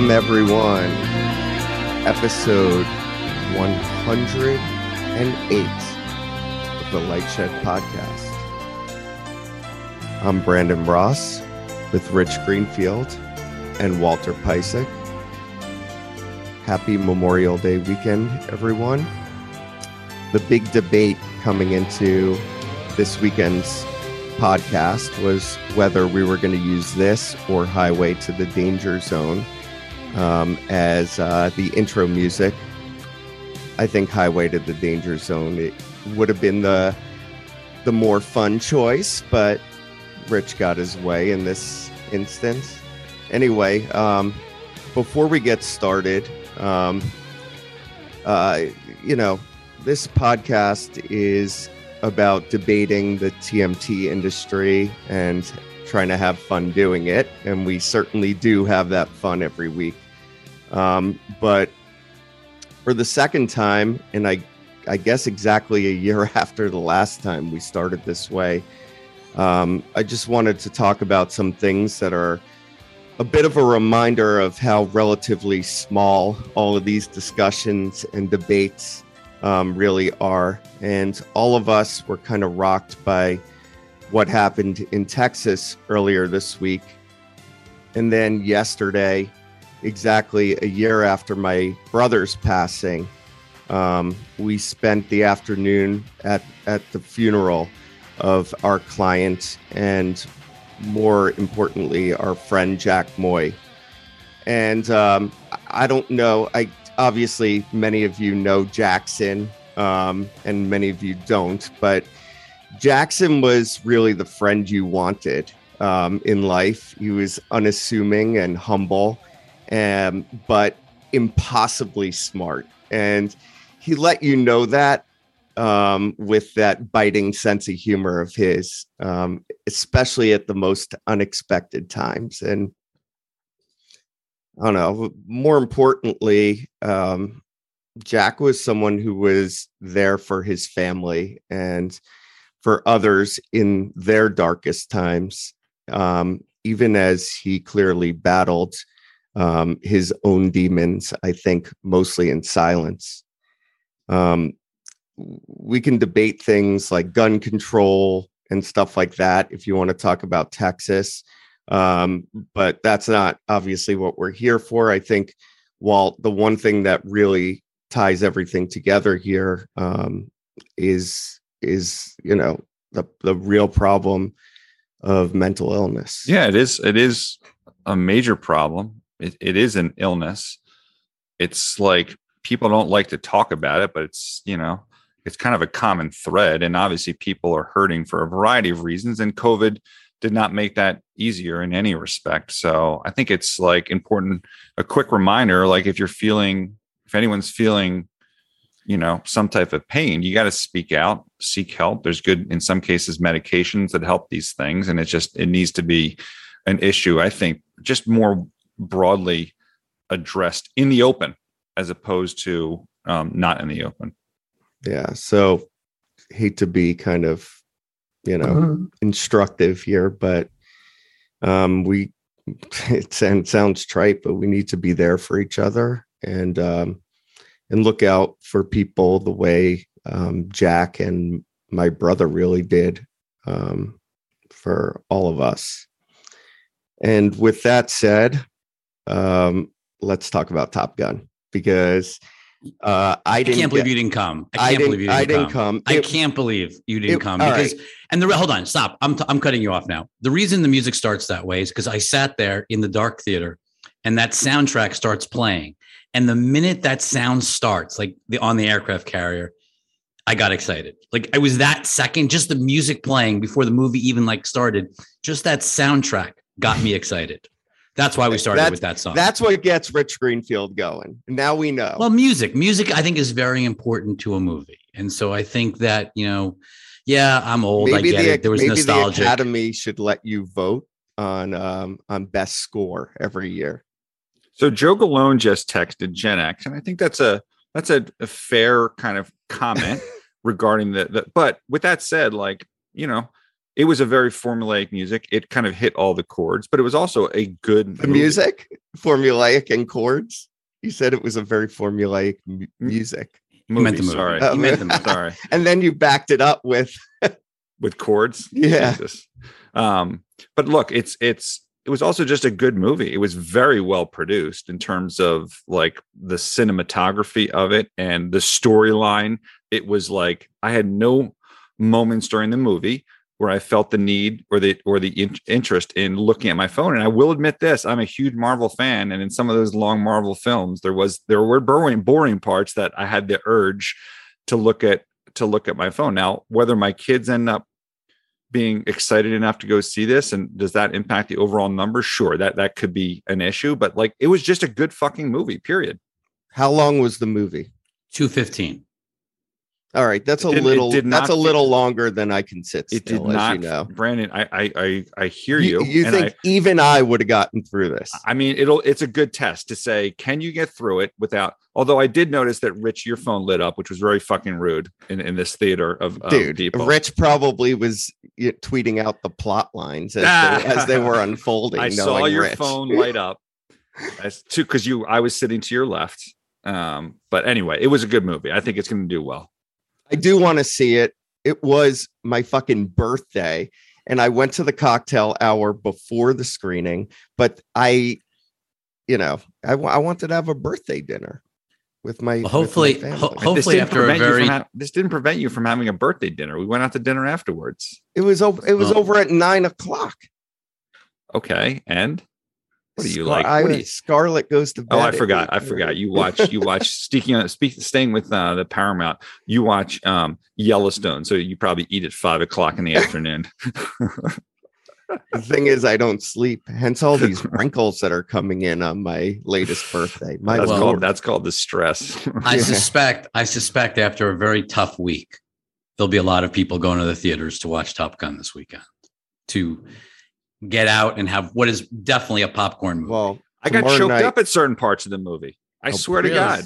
Welcome, everyone. Episode 108 of the Lightshed Podcast. I'm Brandon Ross with Rich Greenfield and Walter Piecyk. Happy Memorial Day weekend, everyone. The big debate coming into this weekend's podcast was whether we were going to use this or Highway to the Danger Zone um, as uh, the intro music. I think Highway to the Danger Zone it would have been the the more fun choice, but Rich got his way in this instance. Anyway, um, before we get started, um, uh, you know, this podcast is about debating the TMT industry and trying to have fun doing it. And we certainly do have that fun every week. Um, but for the second time, and I, I guess exactly a year after the last time we started this way, um, I just wanted to talk about some things that are a bit of a reminder of how relatively small all of these discussions and debates um, really are. And all of us were kind of rocked by what happened in Texas earlier this week. And then yesterday, exactly a year after my brother's passing, um, we spent the afternoon at, at the funeral of our client and more importantly, our friend Jack Moy. And um, I don't know, I obviously many of you know Jackson, um, and many of you don't, but Jackson was really the friend you wanted um, in life. He was unassuming and humble, um, but impossibly smart, and he let you know that um, with that biting sense of humor of his, um, especially at the most unexpected times. And I don't know. More importantly, um, Jack was someone who was there for his family and for others in their darkest times, um, even as he clearly battled um, his own demons, I think mostly in silence. Um, we can debate things like gun control and stuff like that if you want to talk about Texas. Um, but that's not obviously what we're here for. I think, Walt, the one thing that really ties everything together here um, is is you know the the real problem of mental illness. Yeah, it is. It is a major problem. It, it is an illness. It's like people don't like to talk about it, but it's you know it's kind of a common thread, and obviously people are hurting for a variety of reasons, and COVID did not make that easier in any respect. So I think it's like important, a quick reminder, like if you're feeling, if anyone's feeling, you know, some type of pain, you got to speak out, seek help. There's good, in some cases, medications that help these things. And it just, it needs to be an issue, I think, just more broadly addressed in the open as opposed to um, not in the open. Yeah. So hate to be kind of you know mm-hmm. instructive here but um we it sounds trite but we need to be there for each other and um and look out for people the way um jack and my brother really did um for all of us and with that said um let's talk about top gun because Uh, I I didn't. I can't believe you didn't come. I I can't didn't. believe you didn't didn't come. come. I It- can't believe you didn't it- come because and the hold on, stop. I'm t- I'm cutting you off now. The reason the music starts that way is because I sat there in the dark theater and that soundtrack starts playing. And the minute that sound starts, like the on the aircraft carrier, I got excited. Like I was that second, just the music playing before the movie even like started, just that soundtrack got me excited. That's why we started That's- with that song. That's what gets Rich Greenfield going. Now we know. Well, music, music, I think is very important to a movie, and so I think that you know, yeah, I'm old. I get the, it. There was maybe nostalgia. the Academy should let you vote on um, on best score every year. So Joe Galone just texted Gen X, and I think that's a that's a, a fair kind of comment regarding the, the. But with that said, like you know, it was a very formulaic music. It kind of hit all the chords, but it was also a good The music, formulaic and chords. You said it was a very formulaic mu- music, Movie, meant the movie. Sorry, Oh, he meant the movie. sorry. and then you backed it up with with chords. Yeah. Jesus. Um, but look, it's it's it was also just a good movie. It was very well produced in terms of like the cinematography of it and the storyline. It was like I had no moments during the movie where I felt the need or the or the in- interest in looking at my phone. And I will admit this: I'm a huge Marvel fan, and in some of those long Marvel films, there was there were boring boring parts that I had the urge to look at to look at my phone. Now, whether my kids end up being excited enough to go see this and does that impact the overall numbers sure that that could be an issue but like it was just a good fucking movie period how long was the movie? Two fifteen. All right, that's It a little. That's a little longer than I can sit it still, did not you know. brandon i i i, I hear you, You, you think even I would have gotten through this? I, I mean it'll it's a good test to say can you get through it without although i did notice that rich your phone lit up which was very fucking rude in, in this theater of, of Dude, people Rich probably was tweeting out the plot lines as, they, as they were unfolding. I saw your Rich. phone light up as too because you I was sitting to your left. Um, but anyway, it was a good movie. I think it's going to do well. I do want to see it. It was my fucking birthday, and I went to the cocktail hour before the screening. But I, you know, I, I wanted to have a birthday dinner with my. Well, with my hopefully- ho- This Hopefully didn't after a prevent you from very- ha- this didn't prevent you from having a birthday dinner. We went out to dinner afterwards. it was over. It was Well- over at nine o'clock. Okay, and what do you Scar- like? I, What do you- Scarlett goes to bed. Oh, I forgot. I forgot. You watch. You watch. Speaking of speak, staying with uh, the Paramount, you watch um, Yellowstone. So you probably eat at five o'clock in the afternoon. The thing is, I don't sleep. Hence all these wrinkles that are coming in on my latest birthday. My that's Well- called that's called the stress. I Yeah. suspect. I suspect after a very tough week, there'll be a lot of people going to the theaters to watch Top Gun this weekend to get out and have what is definitely a popcorn movie. Well, I got choked night- up at certain parts of the movie. I Oh, swear really? to God.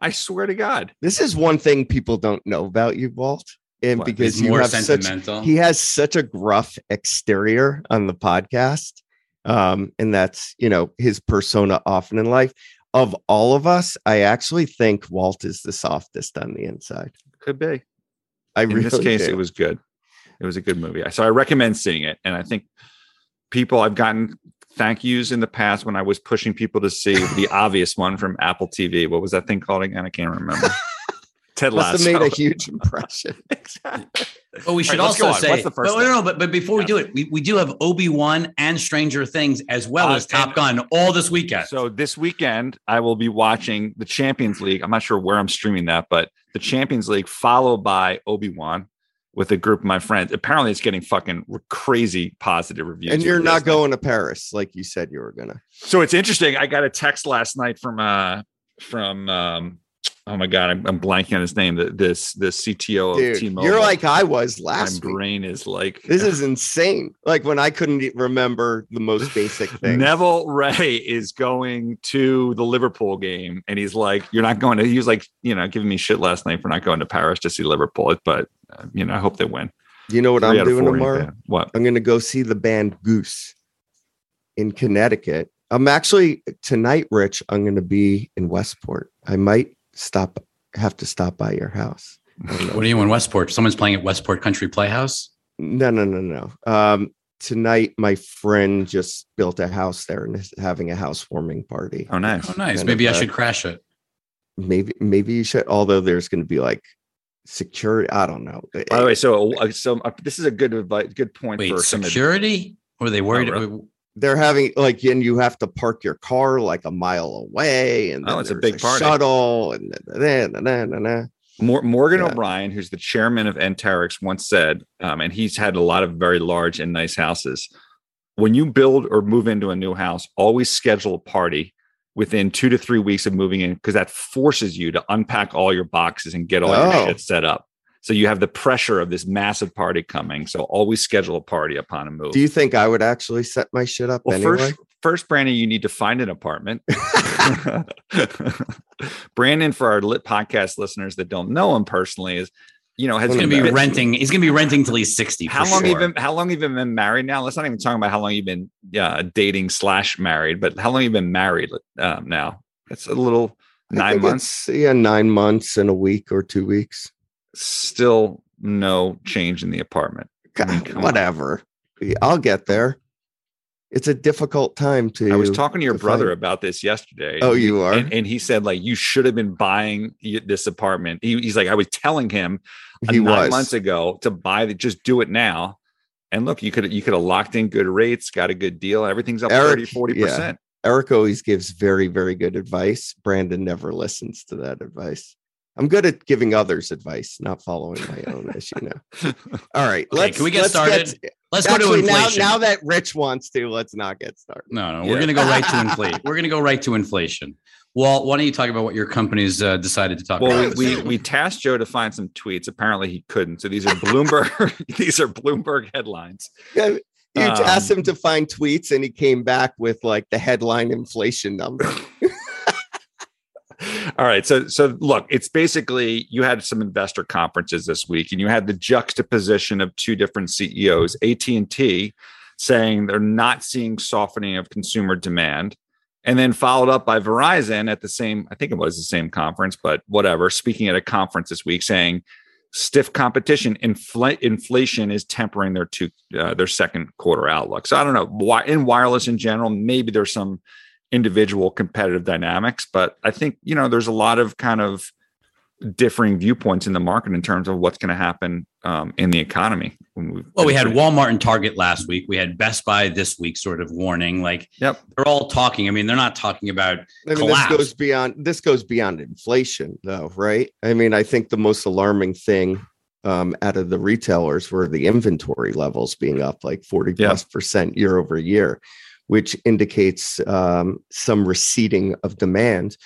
I swear to God. This is one thing people don't know about you, Walt. And What? because He's you more have such he has such a gruff exterior on the podcast. Um, and that's you know his persona often in life. Of all of us, I actually think Walt is the softest on the inside. Could be. I In really this case, do. it was good. It was a good movie. So I recommend seeing it. And I think people I've gotten thank yous in the past when I was pushing people to see the obvious one from Apple TV. What was that thing called again? I can't remember. Ted must Lasso. have made a huge impression. exactly. But we should All right, also say, What's the first but, no, no, but, but before we do it, we, we do have Obi Wan and Stranger Things as well Uh, as Top and- Gun all this weekend. So this weekend, I will be watching the Champions League. I'm not sure where I'm streaming that, but the Champions League followed by Obi Wan with a group of my friends. Apparently, it's getting fucking crazy positive reviews. and you're not going to Paris like you said you were gonna. So it's interesting. I got a text last night from uh from um oh my god, I'm, I'm blanking on his name. The this the CTO of T-Mobile. you're like I was my last week. brain is like This is insane. Like when I couldn't remember the most basic things. Neville Ray is going to the Liverpool game, and he's like, "You're not going to." He was like, you know, giving me shit last night for not going to Paris to see Liverpool. But you know, I hope they win. You know what Three I'm doing tomorrow? bad. What? I'm going to go see the band Goose in Connecticut. I'm actually tonight, Rich. I'm going to be in Westport. I might stop, have to stop by your house. I don't know. what are you in Westport? Someone's playing at Westport Country Playhouse. No, no, no, no. Um, tonight, my friend just built a house there and is having a housewarming party. Oh, nice. Oh, nice. Kind Maybe of, I uh, should crash it. maybe maybe you should. Although there's going to be like security. I don't know. By the way, so uh, so uh, this is a good advice, good point Wait, for security? Or are they worried? really? they're having like and you have to park your car like a mile away and Oh, then it's a there's big party. shuttle and then and then and then Morgan Yeah. O'Brien, who's the chairman of Anterix, once said, um, and he's had a lot of very large and nice houses. When you build or move into a new house, always schedule a party within two to three weeks of moving in because that forces you to unpack all your boxes and get all Oh. your shit set up. So you have the pressure of this massive party coming. So always schedule a party upon a move. do you think i would actually set my shit up well, anyway first, first, Brandon, you need to find an apartment. Brandon, for our lit podcast listeners that don't know him personally, is you know has He's gonna be the- renting. He's gonna be renting till he's sixty. How long sure. you been? How long you been been married now? Let's not even talk about how long you've been uh, dating slash married, but how long you been married um, now? It's a little nine months. yeah nine months and a week or two weeks Still no change in the apartment. I mean, God, come on. whatever i'll get there it's a difficult time to I was talking to your to brother find- about this yesterday. oh you are and, and he said like you should have been buying this apartment. He, he's like I was telling him he nine was months ago to buy the just do it now. And look, you could you could have locked in good rates, got a good deal. Everything's up Eric, 30, 40 yeah. percent. eric always gives very very good advice brandon never listens to that advice i'm good at giving others advice not following my own as you know all right Okay, can we get let's started? Let's go to Actually, now, inflation. now that Rich wants to, let's not get started. no, no, Yeah. we're gonna go right to inflation. We're gonna go right to inflation. Walt, why don't you talk about what your company's uh, decided to talk Well, about? we, we we tasked Joe to find some tweets. Apparently, he couldn't. So these are Bloomberg. these are Bloomberg headlines. Yeah, You Um, asked him to find tweets, and he came back with like the headline inflation number. All right. So so look, it's basically you had some investor conferences this week, and you had the juxtaposition of two different CEOs, AT and T, saying they're not seeing softening of consumer demand, and then followed up by Verizon at the same, I think it was the same conference, but whatever, speaking at a conference this week, saying stiff competition, infl- inflation is tempering their two uh, their second quarter outlook. So I don't know why in wireless in general, maybe there's some individual competitive dynamics but i think you know there's a lot of kind of differing viewpoints in the market in terms of what's going to happen um, in the economy when we've well, we had pretty- Walmart and Target last week. We had Best Buy this week, sort of warning. Like, Yep. they're all talking. I mean, they're not talking about I mean, Collapse. this goes beyond this goes beyond inflation, though, right? I mean, I think the most alarming thing um, out of the retailers were the inventory levels being up like forty Yeah. plus percent year over year, which indicates um, some receding of demand.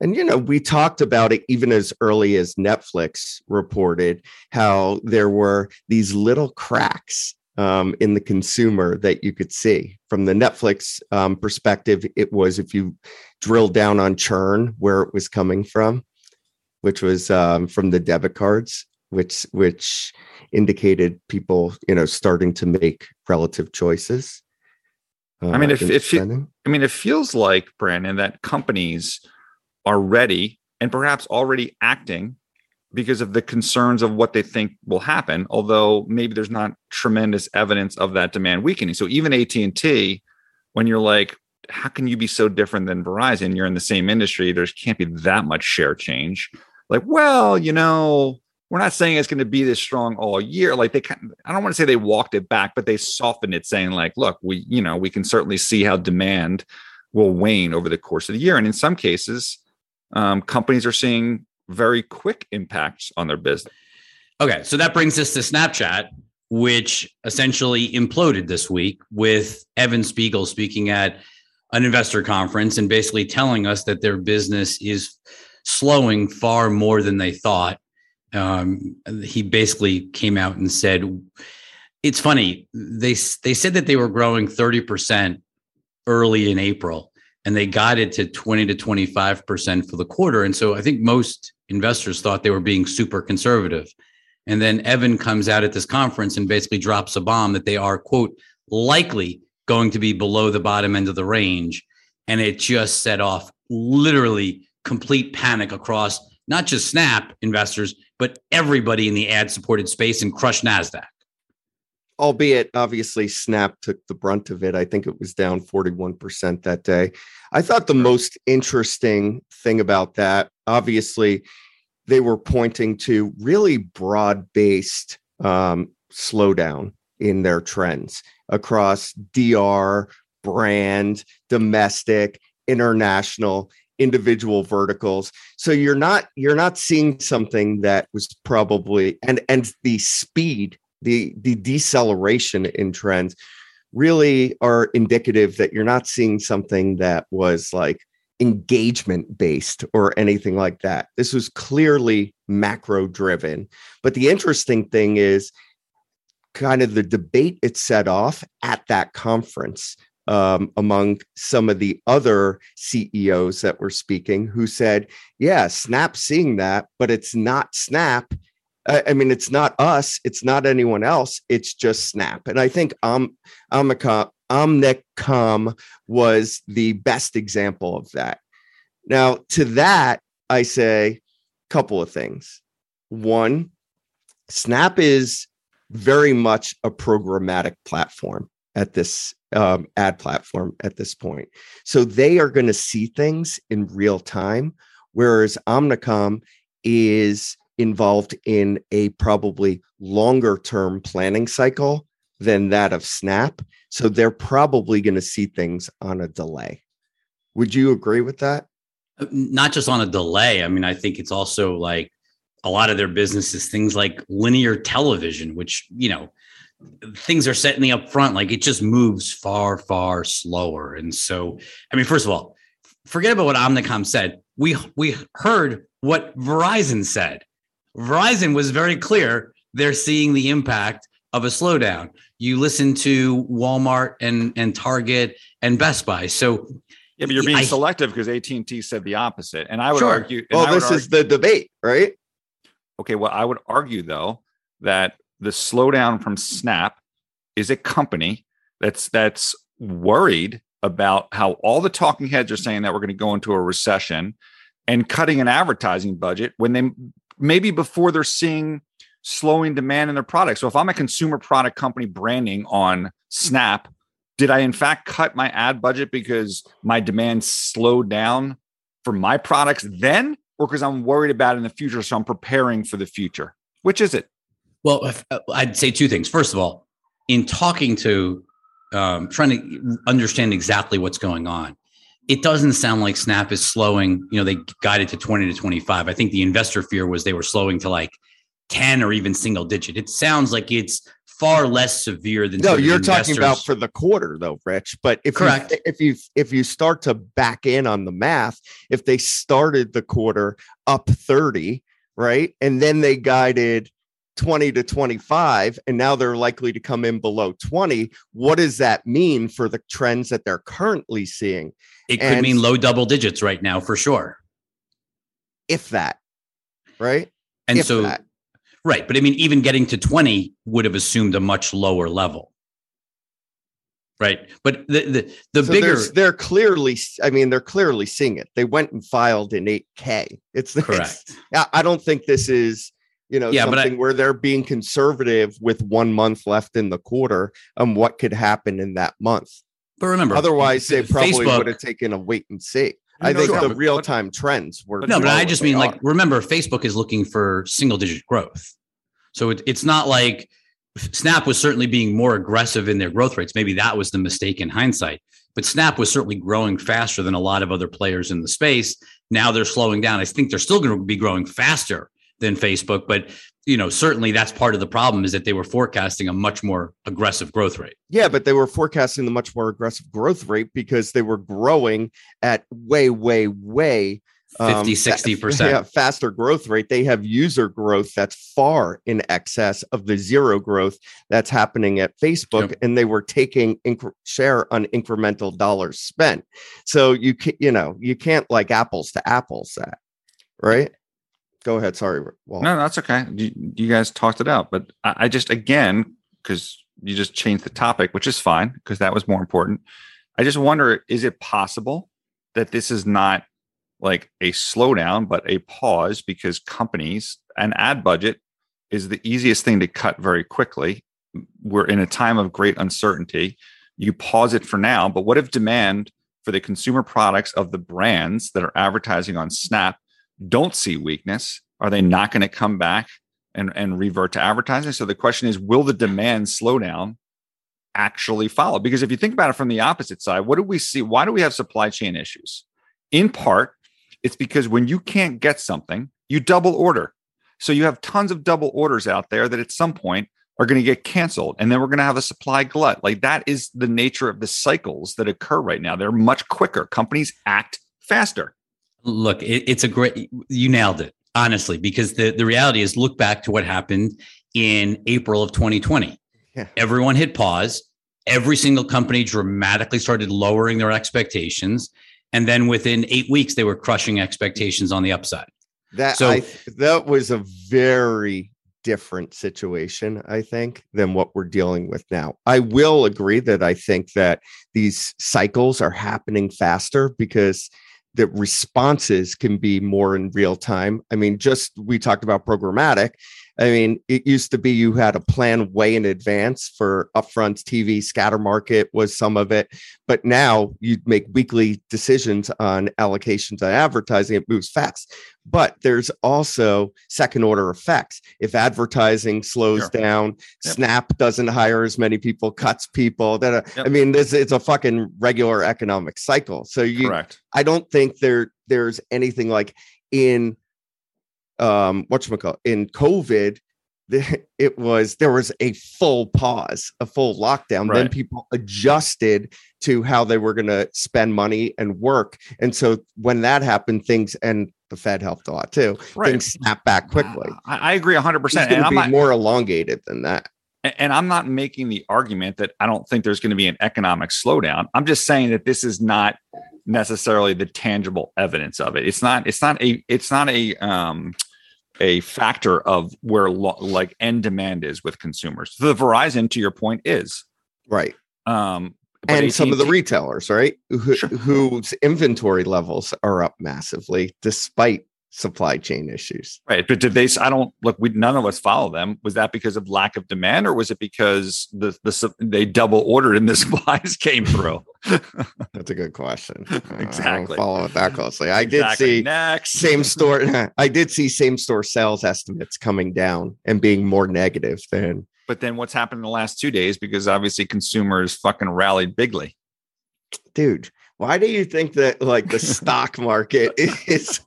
And you know, we talked about it even as early as Netflix reported how there were these little cracks um, in the consumer that you could see from the Netflix um, perspective. It was if you drill down on churn where it was coming from, which was um, from the debit cards, which which indicated people you know starting to make relative choices. I mean, uh, if- if you- i mean it feels like brandon that companies are ready and perhaps already acting because of the concerns of what they think will happen although maybe there's not tremendous evidence of that demand weakening. So even at&t when you're like how can you be so different than verizon? You're in the same industry. There can't be that much share change. Like well you know we're not saying it's going to be this strong all year like they kind i don't want to say they walked it back but they softened it saying like look we you know we can certainly see how demand will wane over the course of the year and in some cases um, companies are seeing very quick impacts on their business Okay, so that brings us to Snapchat, which essentially imploded this week with Evan Spiegel speaking at an investor conference and basically telling us that their business is slowing far more than they thought. Um, he basically came out and said, "It's funny. They they said that they were growing thirty percent early in April, and they got it to twenty to twenty five percent for the quarter. And so I think most investors thought they were being super conservative." And then Evan comes out at this conference and basically drops a bomb that they are, quote, likely going to be below the bottom end of the range. And it just set off literally complete panic across not just Snap investors, but everybody in the ad supported space and crushed NASDAQ. albeit obviously Snap took the brunt of it. I think it was down 41% that day. I thought the most interesting thing about that obviously they were pointing to really broad based um, slowdown in their trends across DR, brand, domestic, international, individual verticals. So you're not you're not seeing something that was probably and and the speed, the the deceleration in trends really are indicative that you're not seeing something that was like engagement based or anything like that. This was clearly macro driven. But the interesting thing is kind of the debate it set off at that conference um, among some of the other CEOs that were speaking who said, yeah, Snap seeing that, but it's not Snap. I mean, it's not us. It's not anyone else. It's just Snap. And I think Omnicom was the best example of that. Now, to that, I say a couple of things. One, Snap is very much a programmatic platform at this um, ad platform at this point. So they are going to see things in real time, whereas Omnicom is involved in a probably longer term planning cycle than that of Snap. So they're probably going to see things on a delay. Would you agree with that? Uh, not just on a delay. I mean, I think it's also like a lot of their businesses, things like linear television, which, you know, things are set in the upfront, like it just moves far, far slower. And so, I mean, first of all, forget about what Omnicom said. We we heard what Verizon said. Verizon was very clear they're seeing the impact of a slowdown. You listen to Walmart and and Target and Best Buy. So yeah, but you're being I, selective because AT and T said the opposite, and I would sure. argue. Well, this argue, is the debate, right? Okay, well, I would argue though that the slowdown from Snap is a company that's that's worried about how all the talking heads are saying that we're going to go into a recession and cutting an advertising budget when they maybe before they're seeing slowing demand in their products. So if I'm a consumer product company branding on Snap, did I in fact cut my ad budget because my demand slowed down for my products then or because I'm worried about in the future so I'm preparing for the future? Which is it? Well, uh, I'd say two things. First of all, in talking to, um, trying to understand exactly what's going on, it doesn't sound like Snap is slowing. You know, they guided to 20 to 25. I think the investor fear was they were slowing to like 10 or even single digit. It sounds like it's far less severe than no you're talking about for the quarter though rich but if correct you, if you if you start to back in on the math if they started the quarter up 30 right and then they guided 20 to 25 and now they're likely to come in below 20 what does that mean for the trends that they're currently seeing? It could and mean low double digits right now for sure. If that right? And if so that. right but i mean even getting to 20 would have assumed a much lower level. Right but the the, the so bigger they're clearly i mean they're clearly seeing it. They went and filed in 8k it's correct. It's, i don't think this is you know, yeah, something I, where they're being conservative with one month left in the quarter and what could happen in that month. But remember, otherwise they probably Facebook, would have taken a wait and see. I think sure, the real time trends were no, but I just mean are. like remember, Facebook is looking for single digit growth, so it, it's not like Snap was certainly being more aggressive in their growth rates. Maybe that was the mistake in hindsight. But Snap was certainly growing faster than a lot of other players in the space. Now they're slowing down. I think they're still going to be growing faster than Facebook. But you know, certainly that's part of the problem is that they were forecasting a much more aggressive growth rate. Yeah, but they were forecasting the much more aggressive growth rate because they were growing at way, way, way 50, 60%. Um, yeah, faster growth rate. They have user growth that's far in excess of the zero growth that's happening at Facebook. Yep. And they were taking inc- share on incremental dollars spent. So you can, you know, you can't like apples to apples that, right? Go ahead. Sorry. Well, no, that's okay. You, you, guys talked it out, but I, I just again because you just changed the topic, which is fine because that was more important. I just wonder: is it possible that this is not like a slowdown, but a pause because companies and ad budget is the easiest thing to cut very quickly. We're in a time of great uncertainty. You pause it for now, but what if demand for the consumer products of the brands that are advertising on Snap don't see weakness, are they not going to come back and, and revert to advertising? So the question is, will the demand slowdown actually follow? Because if you think about it from the opposite side, what do we see? Why do we have supply chain issues? In part, it's because when you can't get something, you double order. So you have tons of double orders out there that at some point are going to get canceled and then we're going to have a supply glut. Like that is the nature of the cycles that occur right now. They're much quicker. Companies act faster. Look, it, it's a great, you nailed it, honestly, because the, the reality is look back to what happened in April of 2020. Yeah. Everyone hit pause. Every single company dramatically started lowering their expectations. And then within eight weeks, they were crushing expectations on the upside. That so, I, that was a very different situation, I think, than what we're dealing with now. I will agree that I think that these cycles are happening faster because the responses can be more in real time. I mean, just we talked about programmatic. I mean, it used to be you had a plan way in advance for upfront TV, scatter market was some of it. But now you make weekly decisions on allocations on advertising. It moves fast. But there's also second order effects. If advertising slows sure. down, yep. Snap doesn't hire as many people, cuts people. That yep. I mean, this it's a fucking regular economic cycle. So you, Correct. I don't think there there's anything like in um what you call in covid it was there was a full pause a full lockdown right. then people adjusted to how they were going to spend money and work and so when that happened things and the fed helped a lot too right. things snapped back quickly i, I agree 100% and i'm not, more elongated than that and i'm not making the argument that i don't think there's going to be an economic slowdown i'm just saying that this is not necessarily the tangible evidence of it. It's not. It's not a. It's not a. Um, a factor of where lo- like end demand is with consumers. The Verizon, to your point, is right. Um, and AT&T, some of the retailers, right, Who, sure. whose inventory levels are up massively despite supply chain issues. Right. But did they, I don't look, we, none of us follow them. Was that because of lack of demand or was it because the, the, they double ordered and the supplies came through? That's a good question. Uh, exactly. follow it that closely. I exactly. did see Next. same store. I did see same store sales estimates coming down and being more negative than. But then what's happened in the last two days? Because obviously consumers fucking rallied bigly. Dude, why do you think that like the stock market is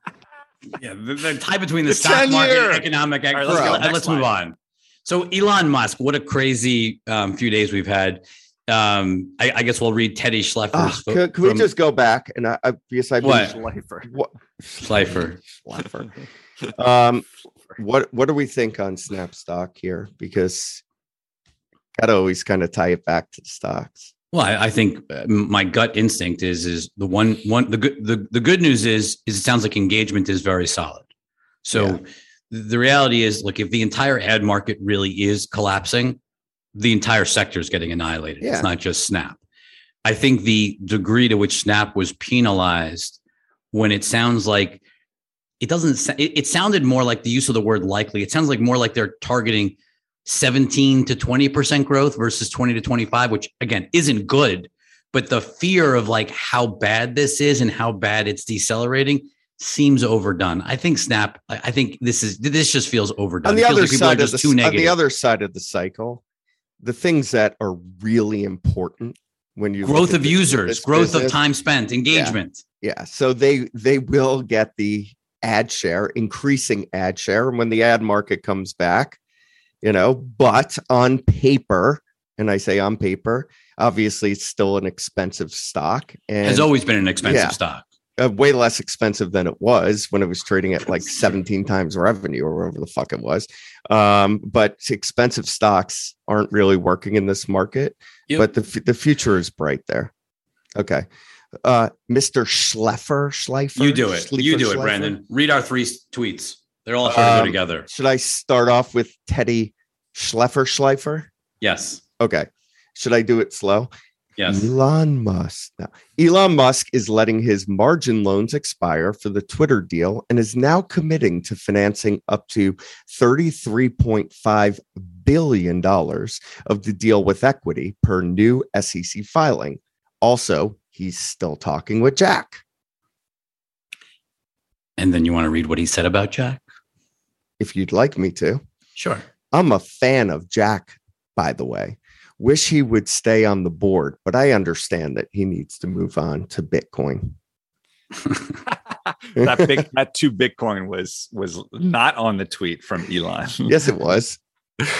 yeah, the, the tie between the, the stock market and economic. All right, let's, go, let's move on. So Elon Musk, what a crazy um, few days we've had. Um, I, I, guess we'll read Teddy Schleifer's. Uh, can, can we just go back and I, I guess I what Schleifer. What Schleifer. Schleifer. um, what what do we think on Snap stock here? Because gotta always kind of tie it back to the stocks. Well, I, I, think uh, my gut instinct is is the one one the good the, the good news is is it sounds like engagement is very solid. So yeah. the reality is, look, if the entire ad market really is collapsing, the entire sector is getting annihilated. Yeah. It's not just Snap. I think the degree to which Snap was penalized when it sounds like it doesn't it, it sounded more like the use of the word likely. It sounds like more like they're targeting 17 to 20% growth versus 20 to 25, which again isn't good. But the fear of like how bad this is and how bad it's decelerating seems overdone. I think Snap, I think this is this just feels overdone. On the other like side of the, on the other side of the cycle, the things that are really important when you growth of users, growth business, of time spent, engagement. Yeah, yeah. So they they will get the ad share, increasing ad share. And when the ad market comes back, you know, but on paper, and I say on paper, obviously it's still an expensive stock and has always been an expensive yeah, stock. Uh, way less expensive than it was when it was trading at like 17 times revenue or whatever the fuck it was. Um, but expensive stocks aren't really working in this market, yep. but the, f- the future is bright there. Okay. Uh, Mr. Schleffer, Schleifer. You do it. you do it, Brandon. Read our three tweets. They're all sort of um, together. Should I start off with Teddy Schleffer Schleifer? Yes. Okay. Should I do it slow? Yes. Elon Musk. Now, Elon Musk is letting his margin loans expire for the Twitter deal and is now committing to financing up to $33.5 billion of the deal with equity per new SEC filing. Also, he's still talking with Jack. And then you want to read what he said about Jack? If you'd like me to. Sure. I'm a fan of Jack, by the way. Wish he would stay on the board, but I understand that he needs to move on to Bitcoin. that big that two Bitcoin was was not on the tweet from Elon. yes, it was.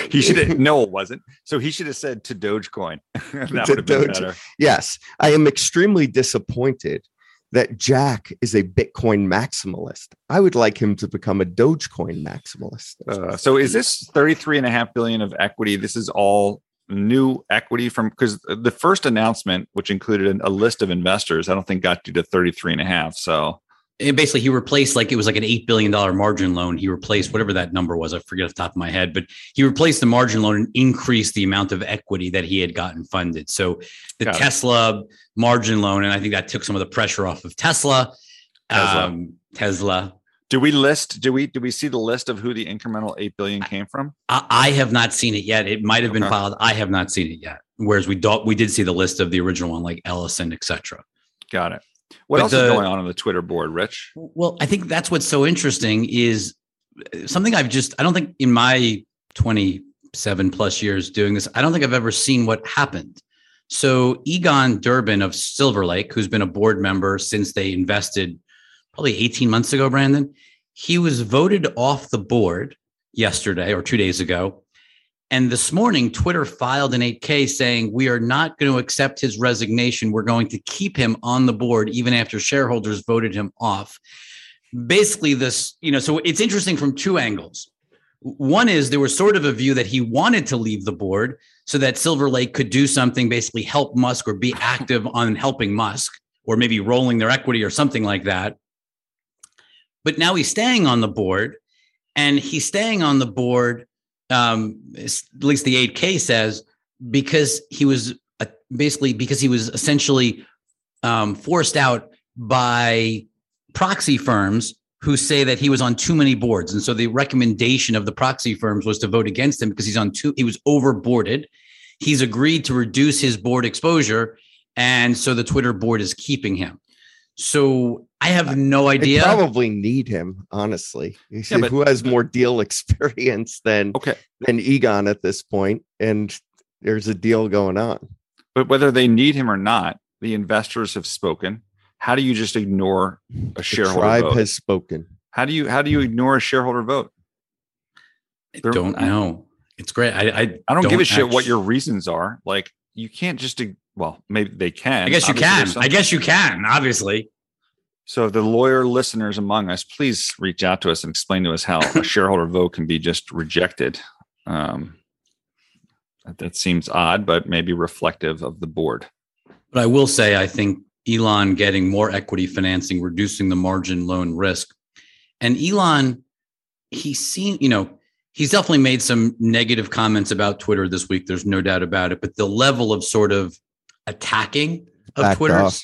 he should have no, it wasn't. So he should have said to Dogecoin. that would have been Doge- better. Yes, I am extremely disappointed that Jack is a Bitcoin maximalist. I would like him to become a Dogecoin maximalist. Uh, so is this 33 and a half billion of equity? This is all new equity from because the first announcement, which included a list of investors, I don't think got you to 33 and a half. So And basically, he replaced like it was like an $8 billion margin loan. He replaced whatever that number was. I forget off the top of my head, but he replaced the margin loan and increased the amount of equity that he had gotten funded. So the Got it. Tesla margin loan, and I think that took some of the pressure off of Tesla. Tesla. Um, Tesla. do we list do we do we see the list of who the incremental 8 billion came from? I, I have not seen it yet. It might have been Okay. filed. I have not seen it yet. Whereas we do, we did see the list of the original one, like Ellison, et cetera. Got it. What But else the- is going on on the Twitter board, Rich? Well, I think that's what's so interesting is uh, something I've just, I don't think in my 27 plus years doing this, I don't think I've ever seen what happened. So, Egon Durban of Silver Lake, who's been a board member since they invested probably 18 months ago, Brandon, he was voted off the board yesterday or two days ago. And this morning, Twitter filed an 8K saying, We are not going to accept his resignation. We're going to keep him on the board even after shareholders voted him off. Basically, this, you know, so it's interesting from two angles. One is there was sort of a view that he wanted to leave the board so that Silver Lake could do something, basically help Musk or be active on helping Musk or maybe rolling their equity or something like that. But now he's staying on the board and he's staying on the board um, at least the 8K says, because he was uh, basically because he was essentially um, forced out by proxy firms who say that he was on too many boards, and so the recommendation of the proxy firms was to vote against him because he's on too he was overboarded. He's agreed to reduce his board exposure, and so the Twitter board is keeping him. So I have no They idea. probably need him, honestly. You see, but- who has more deal experience than Okay. than Egon at this point? point, and there's a deal going on. But whether they need him or not, the investors have spoken. How do you just ignore a The shareholder tribe vote? has spoken. how do you how do you ignore a shareholder vote? I They're- don't know. It's great. I I, I don't, give a shit what your reasons are. Like you can't just well, maybe they can. I guess you Obviously, can. I guess you can. Obviously, So the lawyer listeners among us, please reach out to us and explain to us how a shareholder vote can be just rejected. Um, that- that seems odd, but maybe reflective of the board. but I will say I think Elon getting more equity financing, reducing the margin loan risk, and Elon, he's seen. You know, he's definitely made some negative comments about Twitter this week. There's no doubt about it. But the level of sort of attacking of Backed Twitter off.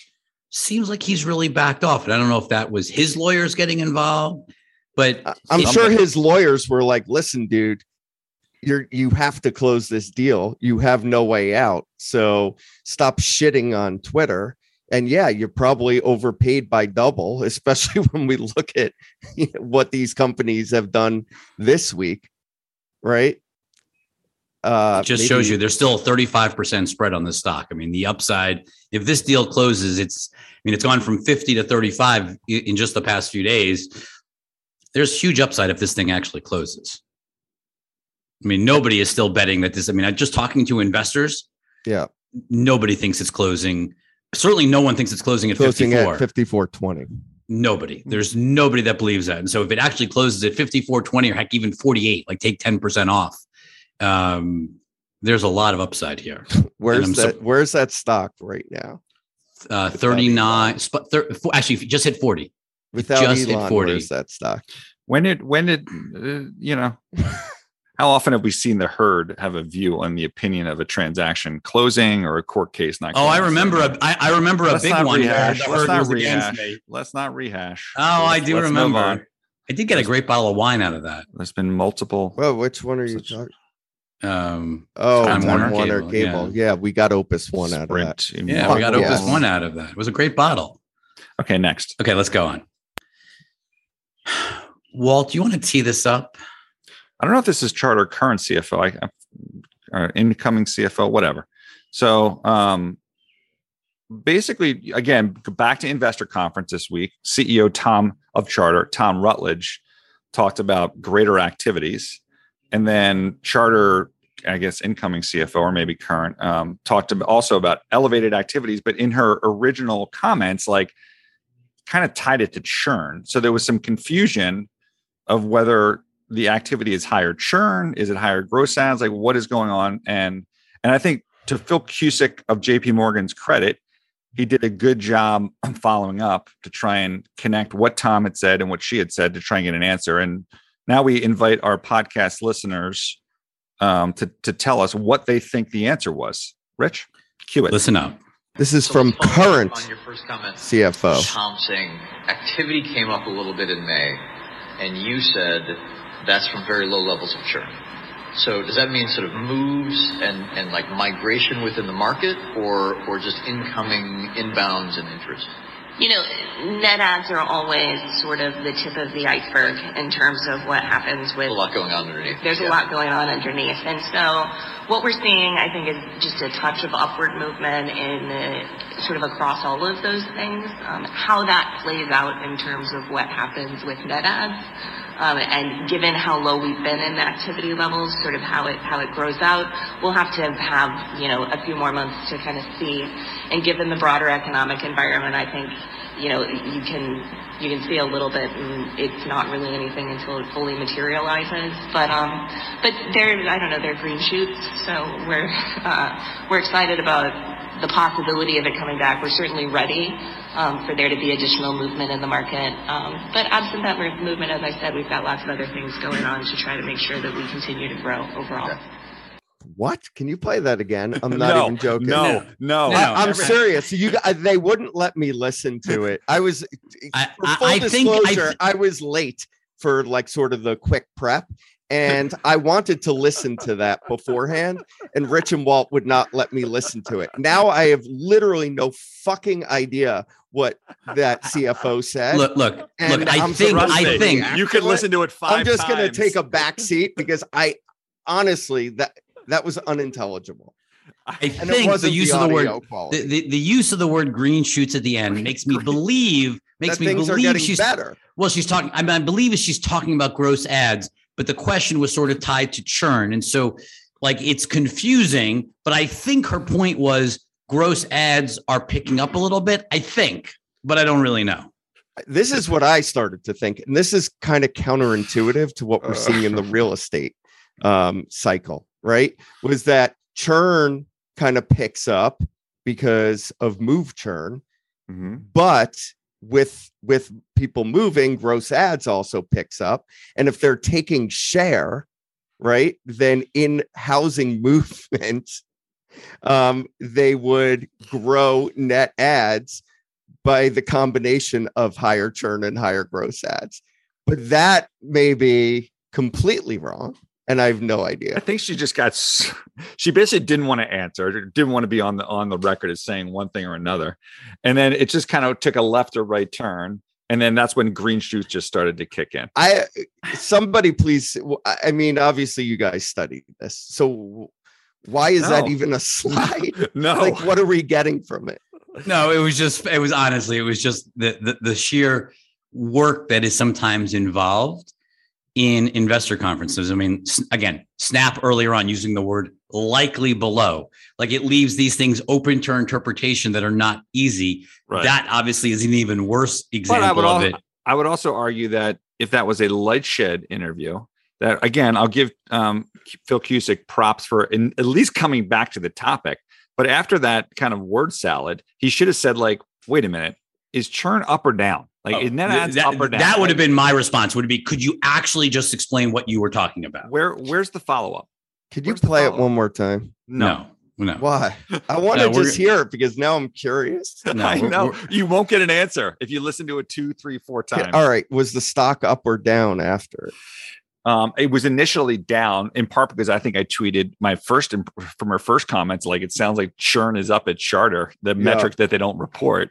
Seems like he's really backed off. And I don't know if that was his lawyers getting involved, but I'm sure his lawyers were like, "Listen, dude, you're you have to close this deal. You have no way out. So stop shitting on Twitter." And yeah, you're probably overpaid by double, especially when we look at what these companies have done this week, right? Uh, it just shows you there's still a 35% spread on the stock. I mean, the upside, if this deal closes, it's, I mean, it's gone from 50 to 35 in just the past few days. There's huge upside if this thing actually closes. I mean, nobody is still betting that this, I mean, I'm just talking to investors. Yeah. Nobody thinks it's closing. Certainly no one thinks it's closing at closing 54. at 54.20. Nobody. There's nobody that believes that. And so if it actually closes at 54.20 or heck, even 48, like take 10% off, um, there's a lot of upside here. Where's that? sup- where's that stock right now? Uh, 39, sp- thir- fo- actually, if you just hit 40. Without just hit 40. where's that stock? When did when did uh, you know? How often have we seen the herd have a view on the opinion of a transaction closing or a court case not? Oh, I remember a, I, I remember a Let's big one rehash. the Let's not rehash. Let's not rehash. Oh, I Let's- do remember. I did get a great bottle of wine out of that. There's been multiple. Well, which one are you Such- talking? Um, Oh, Time Time Warner Warner, Cable, Cable. Yeah. we got Opus one out of that. Sprint. yeah, we got Opus yeah. One out of that. It was a great bottle. Okay, next. Okay, let's go on. Walt, do you want to tee this up? I don't know if this is charter current CFO, I, or incoming CFO, whatever. So, um, basically, again, back to investor conference this week. CEO Tom of Charter, Tom Rutledge, talked about greater activities, and then Charter, I guess, incoming CFO or maybe current, um, talked also about elevated activities. But in her original comments, like kind of tied it to churn. So there was some confusion of whether the activity is higher churn, is it higher gross ads, like what is going on, and and I think to Phil Cusick of JP Morgan's credit, he did a good job following up to try and connect what Tom had said and what she had said to try and get an answer. And now we invite our podcast listeners um, to to tell us what they think the answer was. Rich, cue it. Listen up. This is So from let's follow up current on your first comment. CFO. Tom saying activity came up a little bit in May, and you said that's from very low levels of churn. So does that mean sort of moves and, and like migration within the market, or or just incoming inbounds and interest? You know, net ads are always sort of the tip of the iceberg in terms of what happens with. A lot going on underneath. There's a lot going on underneath. And so what we're seeing, I think, is just a touch of upward movement in the, sort of across all of those things. Um, how that plays out in terms of what happens with net ads. Um, and given how low we've been in the activity levels, sort of how it how it grows out, we'll have to have you know a few more months to kind of see. And given the broader economic environment, I think you know you can you can see a little bit, and it's not really anything until it fully materializes. But um, but there I don't know there are green shoots, so we're uh, we're excited about the possibility of it coming back. We're certainly ready um, for there to be additional movement in the market. Um, but absent that movement, as I said, we've got lots of other things going on to try to make sure that we continue to grow overall. Okay. What? Can you play that again? I'm not no, even joking. No, no, No, I, I'm every- serious. You, g- they wouldn't let me listen to it. I was, I- for I- full I think I disclosure, th- I was late for like sort of the quick prep, and I wanted to listen to that beforehand, and Rich and Walt would not let me listen to it. Now I have literally no fucking idea what that CFO said. Look, look, And look. I I'm think, I think, you could listen to it 5 I'm just going to take a back seat because I honestly that that was unintelligible. I And think the wasn't use of the word, the, the, the use of the word green shoots at the end makes me believe, makes that me believe she's better. Well, she's talking. I, mean, I believe she's talking about gross ads, but the question was sort of tied to churn, and so like it's confusing. But I think her point was gross ads are picking up a little bit. I think, but I don't really know. This is what I started to think, and this is kind of counterintuitive to what we're seeing in the real estate um, cycle. Right? Was that churn kind of picks up because of move churn, Mhm. but with with people moving gross ads also picks up. And if they're taking share right then in housing movement um they would grow net ads by the combination of higher churn and higher gross ads. But that may be completely wrong and i have no idea. I think she just got. She basically didn't want to answer. Didn't want to be on the on the record as saying one thing or another, and then it just kind of took a left or right turn, and then that's when green shoots just started to kick in. I somebody please. I I mean, obviously you guys studied this, so why is that even a slide? No, Like, what are we getting from it? No, it was just. It was honestly. It was just the the, the sheer work that is sometimes involved in investor conferences. I mean, again, Snap earlier on using the word likely below, like it leaves these things open to interpretation that are not easy. right. That obviously is an even worse example of al- it. I would also argue that if that was a LightShed interview, that again, I'll give um, Phil Cusick props for in, at least coming back to the topic. But after that kind of word salad, he should have said, like, wait a minute, is churn up or down? Like, Oh, is net th- that, up or down? that would have Like, been my response. Would be, could you actually just explain what you were talking about? where where's the follow up? Could you Where's play it one more time? No, no. Why? I want to No, we're- just hear it because now I'm curious. No, I we're- know we're- you won't get an answer if you listen to it two, three, four Okay, times. All right. Was the stock up or down after? It? Um, it was initially down in part because I think I tweeted my first imp- from her first comments, like it sounds like churn is up at Charter, the Yeah. metric that they don't report.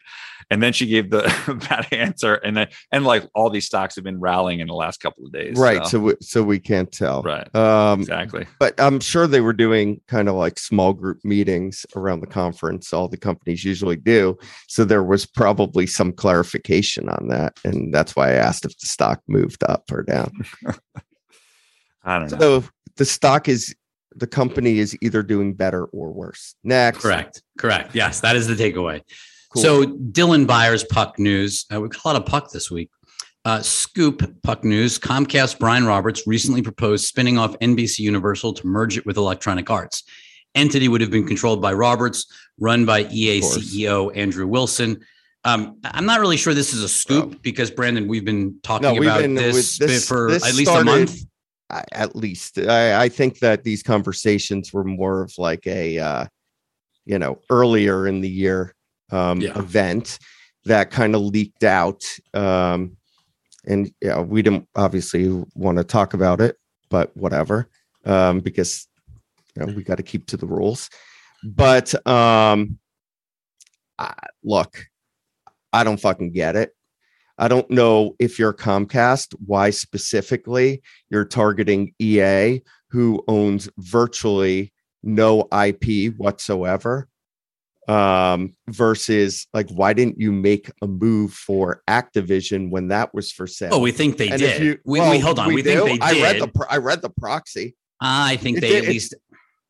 And then she gave the that answer, and then and like all these stocks have been rallying in the last couple of days. right. So we, so we can't tell. right, Um, exactly. but I'm sure they were doing kind of like small group meetings around the conference. All the companies usually do. So there was probably some clarification on that, and that's why I asked if the stock moved up or down. I don't know. So the stock is the company is either doing better or worse. Next, Correct. Correct. Yes, that is the takeaway. Cool. So Dylan Byers puck news. Uh, we've got a lot of puck this week. Uh, Scoop puck news. Comcast Brian Roberts recently proposed spinning off NBC Universal to merge it with Electronic Arts. Entity would have been controlled by Roberts, run by EA CEO Andrew Wilson. Um, I'm not really sure this is a scoop because Brandon, we've been talking No, we've about been with this, this- for this at least started- a month. At least I, I think that these conversations were more of like a uh, you know earlier in the year um, Yeah. event that kind of leaked out um, and yeah we didn't obviously want to talk about it but whatever um, because you know we got to keep to the rules but um, I, look I don't fucking get it. I don't know if you're Comcast, why specifically you're targeting EA, who owns virtually no IP whatsoever. Um, versus like, why didn't you make a move for Activision when that was for sale? Oh, we think they And did. you- we, well, we hold on. We, think do. they did. I read the pro- I read the proxy. I think It they did- at least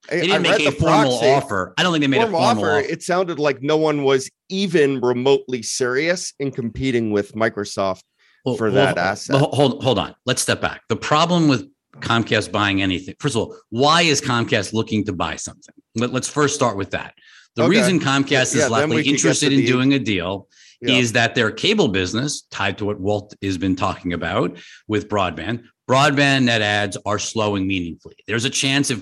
they I didn't read make a formal proxy. offer. I don't think they made Formal a formal offer. offer. It sounded like no one was even remotely serious in competing with Microsoft Well, for that asset. Hold, hold on. Let's step back. The problem with Comcast buying anything. First of all, why is Comcast looking to buy something? Let, us first start with that. The Okay. reason Comcast Yeah, is likely interested in doing a deal Yeah. is that their cable business, tied to what Walt has been talking about with broadband, broadband net ads are slowing meaningfully. There's a chance if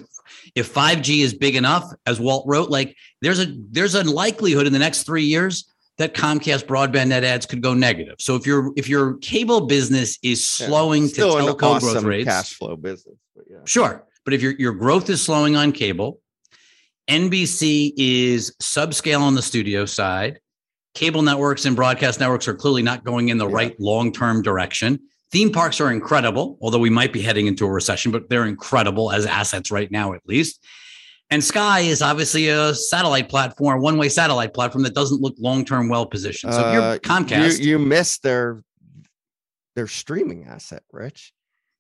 if 5G is big enough, as Walt wrote, like there's a there's a likelihood in the next three years that Comcast broadband net ads could go negative. So if your if your cable business is Yeah. slowing to Still an telco growth awesome rates, cash flow business. But yeah. Sure. But if your, your growth is slowing on cable, NBC is subscale on the studio side. Cable networks and broadcast networks are clearly not going in the Yeah. right long term direction. Theme parks are incredible, although we might be heading into a recession, but they're incredible as assets right now, at least. And Sky is obviously a satellite platform, one way satellite platform that doesn't look long term well positioned. So if Uh, you're Comcast, You, you missed their their streaming asset, Rich.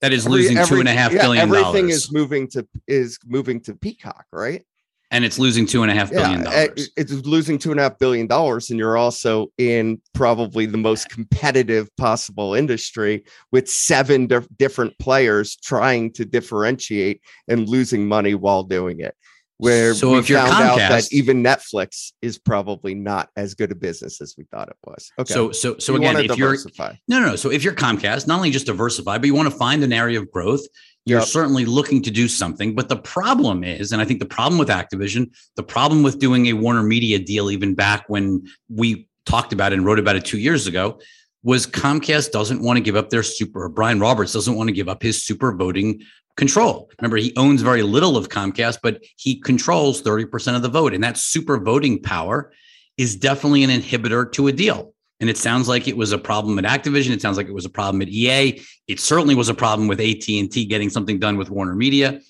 that is Every- losing two every- and a half yeah, billion Everything dollars, is moving to is moving to Peacock, right? And it's losing two and a half billion dollars. it- it's losing two and a half billion dollars, and you're also in probably the most competitive possible industry with seven dif- different players trying to differentiate and losing money while doing it. Where So we if you're found out that Comcast- even Netflix is probably not as good a business as we thought it was. Okay, So so so You again, if you're diversify. no, no, no. So if you're Comcast, not only just diversify, but you want to find an area of growth, you're Yep. certainly looking to do something. But the problem is, and I think the problem with Activision, the problem with doing a Warner Media deal, even back when we talked about it and wrote about it two years ago, was Comcast doesn't want to give up their super. Or Brian Roberts doesn't want to give up his super voting control. Remember, he owns very little of Comcast, but he controls 30% of the vote. And that super voting power is definitely an inhibitor to a deal. And it sounds like it was a problem at Activision. It sounds like it was a problem at EA. It certainly was a problem with AT&T getting something done with Warner Media.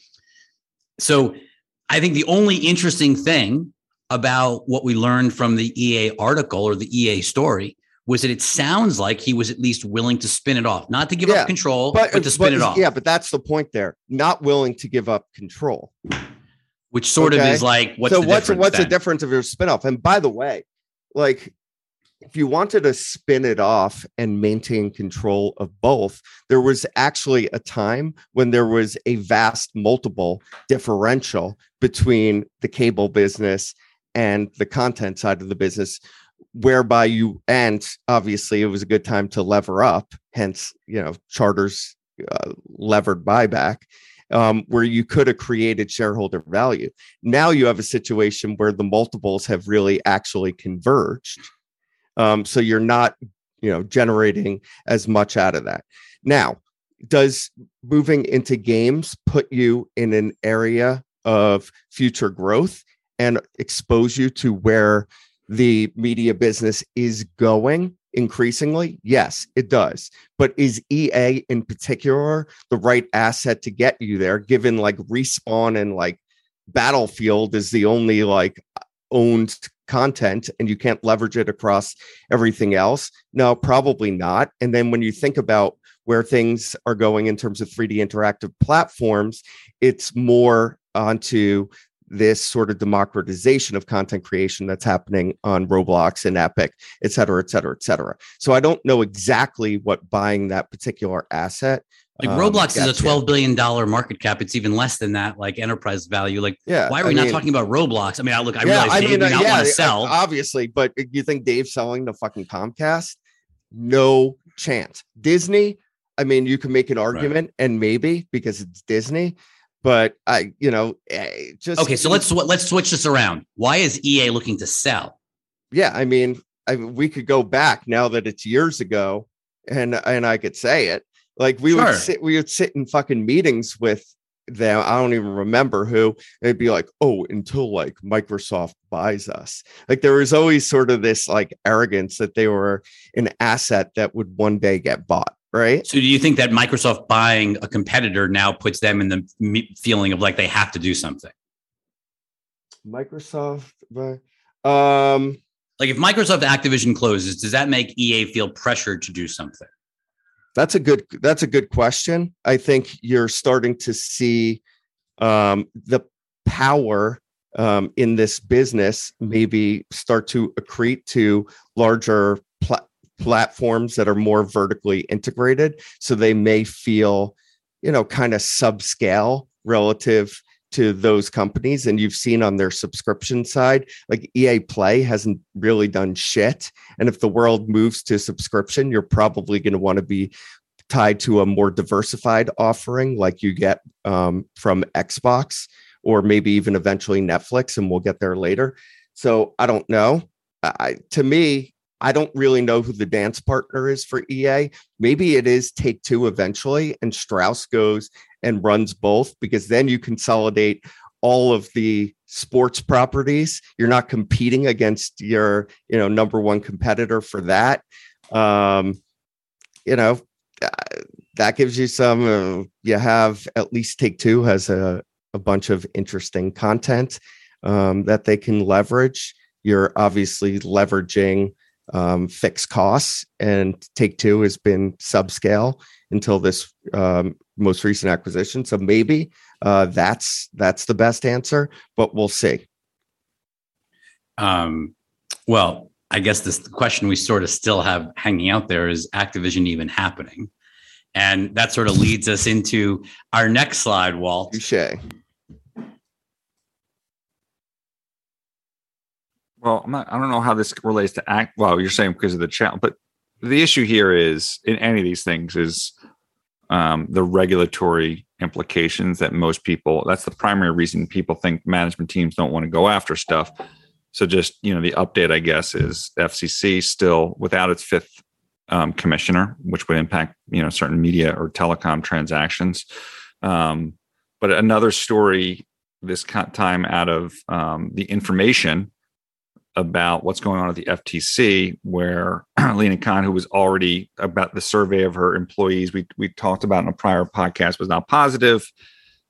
So I think the only interesting thing about what we learned from the EA article or the EA story was that it sounds like he was at least willing to spin it off, not to give Yeah, up control, but, to spin it off. Yeah, but that's the point there. Not willing to give up control. which sort Okay. of is like what's so the what's difference what's the difference of your spinoff? And by the way, like if you wanted to spin it off and maintain control of both, there was actually a time when there was a vast multiple differential between the cable business and the content side of the business whereby you and obviously it was a good time to lever up hence you know charters uh, levered buyback um, where you could have created shareholder value. Now you have a situation where the multiples have really actually converged um, so you're not you know generating as much out of that. Now does moving into games put you in an area of future growth and expose you to where the media business is going increasingly? Yes, it does. But is EA in particular the right asset to get you there, given like Respawn and like Battlefield is the only like owned content and you can't leverage it across everything else? No, probably not. And then when you think about where things are going in terms of 3D interactive platforms, it's more onto this sort of democratization of content creation that's happening on Roblox and Epic, et cetera, et cetera, et cetera. So I don't know exactly what buying that particular asset. Like um, Roblox is a twelve billion dollar market cap. It's even less than that, like enterprise value. Like, yeah, why are we I not mean, talking about Roblox? I mean, I look, I yeah, realize I Dave mean, uh, not yeah, want to sell, obviously, but you think Dave's selling the fucking Comcast? No chance. Disney. I mean, you can make an argument, right. and maybe because it's Disney, but I, you know, eh, just okay. So let's let's switch this around. Why is EA looking to sell? Yeah, I mean, I, we could go back now that it's years ago, and and I could say it. Like we sure. would sit, we would sit in fucking meetings with them. I don't even remember who. They'd be like, "Oh, until like Microsoft buys us." Like there was always sort of this like arrogance that they were an asset that would one day get bought right? So, do you think that Microsoft buying a competitor now puts them in the feeling of like they have to do something? Microsoft, um, like if Microsoft Activision closes, does that make EA feel pressured to do something? That's a good. That's a good question. I think you're starting to see um, the power um, in this business maybe start to accrete to larger platforms that are more vertically integrated. So they may feel, you know, kind of subscale relative to those companies. And you've seen on their subscription side, like EA Play hasn't really done shit. And if the world moves to subscription, you're probably going to want to be tied to a more diversified offering like you get um, from Xbox or maybe even eventually Netflix. And we'll get there later. So I don't know. I, to me, I don't really know who the dance partner is for EA. Maybe it is Take Two eventually, and Strauss goes and runs both because then you consolidate all of the sports properties. You're not competing against your, you know, number one competitor for that. Um, you know, uh, that gives you some. Uh, you have at least Take Two has a a bunch of interesting content um, that they can leverage. You're obviously leveraging um, fixed costs, and Take Two has been subscale until this um, most recent acquisition. So maybe uh, that's that's the best answer, but we'll see. Um, well, I guess this question we sort of still have hanging out there is Activision even happening? And that sort of leads us into our next slide, Walt. Touche. Well, I'm not, I don't know how this relates to act. Well, you're saying because of the challenge, but the issue here is in any of these things is um, the regulatory implications that most people. That's the primary reason people think management teams don't want to go after stuff. So just you know, the update, I guess, is FCC still without its fifth um, commissioner, which would impact you know certain media or telecom transactions. Um, but another story this time out of um, the information about what's going on at the FTC, where Lina Khan, who was already about the survey of her employees, we we talked about in a prior podcast, was not positive.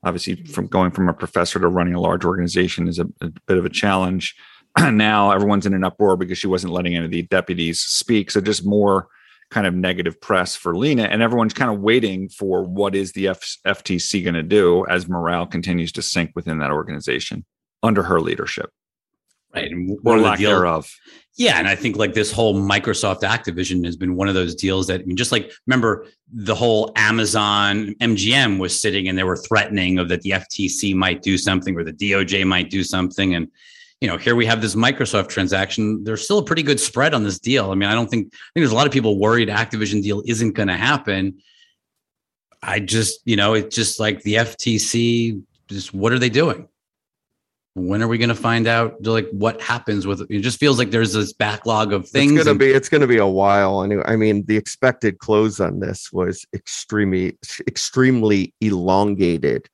Obviously, mm-hmm. from going from a professor to running a large organization is a, a bit of a challenge. now everyone's in an uproar because she wasn't letting any of the deputies speak. So just more kind of negative press for Lina, and everyone's kind of waiting for what is the F- FTC going to do as morale continues to sink within that organization under her leadership right? And or lack deal, thereof. Yeah, and I think like this whole Microsoft Activision has been one of those deals that I mean, just like remember the whole Amazon MGM was sitting and they were threatening of that the FTC might do something or the DOJ might do something, and you know here we have this Microsoft transaction. There's still a pretty good spread on this deal. I mean, I don't think I think there's a lot of people worried Activision deal isn't going to happen. I just you know it's just like the FTC. Just what are they doing? When are we going to find out like what happens with it? It just feels like there's this backlog of things. It's gonna and- be it's gonna be a while anyway. I mean, the expected close on this was extremely extremely elongated,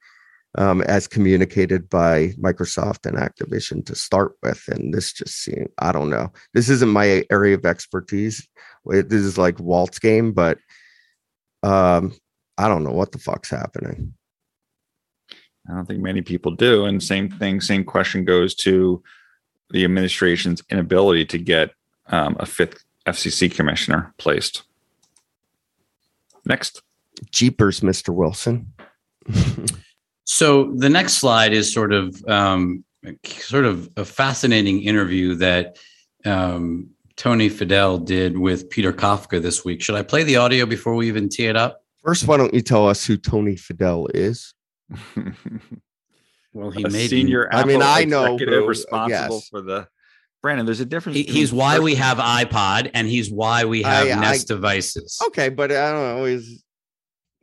um, as communicated by Microsoft and Activision to start with, and this just seemed I don't know. This isn't my area of expertise. This is like Walt's game, but um, I don't know what the fuck's happening. I don't think many people do. And same thing, same question goes to the administration's inability to get um, a fifth FCC commissioner placed. Next. Jeepers, Mr. Wilson. So the next slide is sort of um, sort of a fascinating interview that um, Tony Fadell did with Peter Kafka this week. Should I play the audio before we even tee it up? First, why don't you tell us who Tony Fadell is? Well, he a made senior I mean, Apple I know executive who- responsible yes. for the Brandon. There's a difference. He, he's why we have iPod and he's why we have I- I- Nest devices. Okay, but I don't always.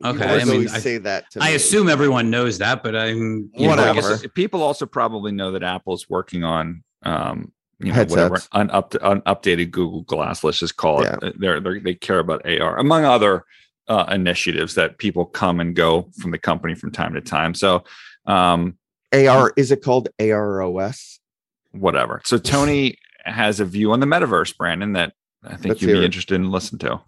Okay, I I mean, always I- say that. To I me. assume everyone knows that, but I'm you know, I Whatever. guess- people also probably know that Apple's working on um, you know whatever Headsets. unup- unupdated Google Glass. Let's just call it. Yeah. Uh, They're, they're they care about AR among other uh, initiatives that people come and go from the company from time to time. So um, AR is it called AROS? whatever. So Tony has a view on the metaverse, Brandon, that I think Let's you'd be it. interested in listening to.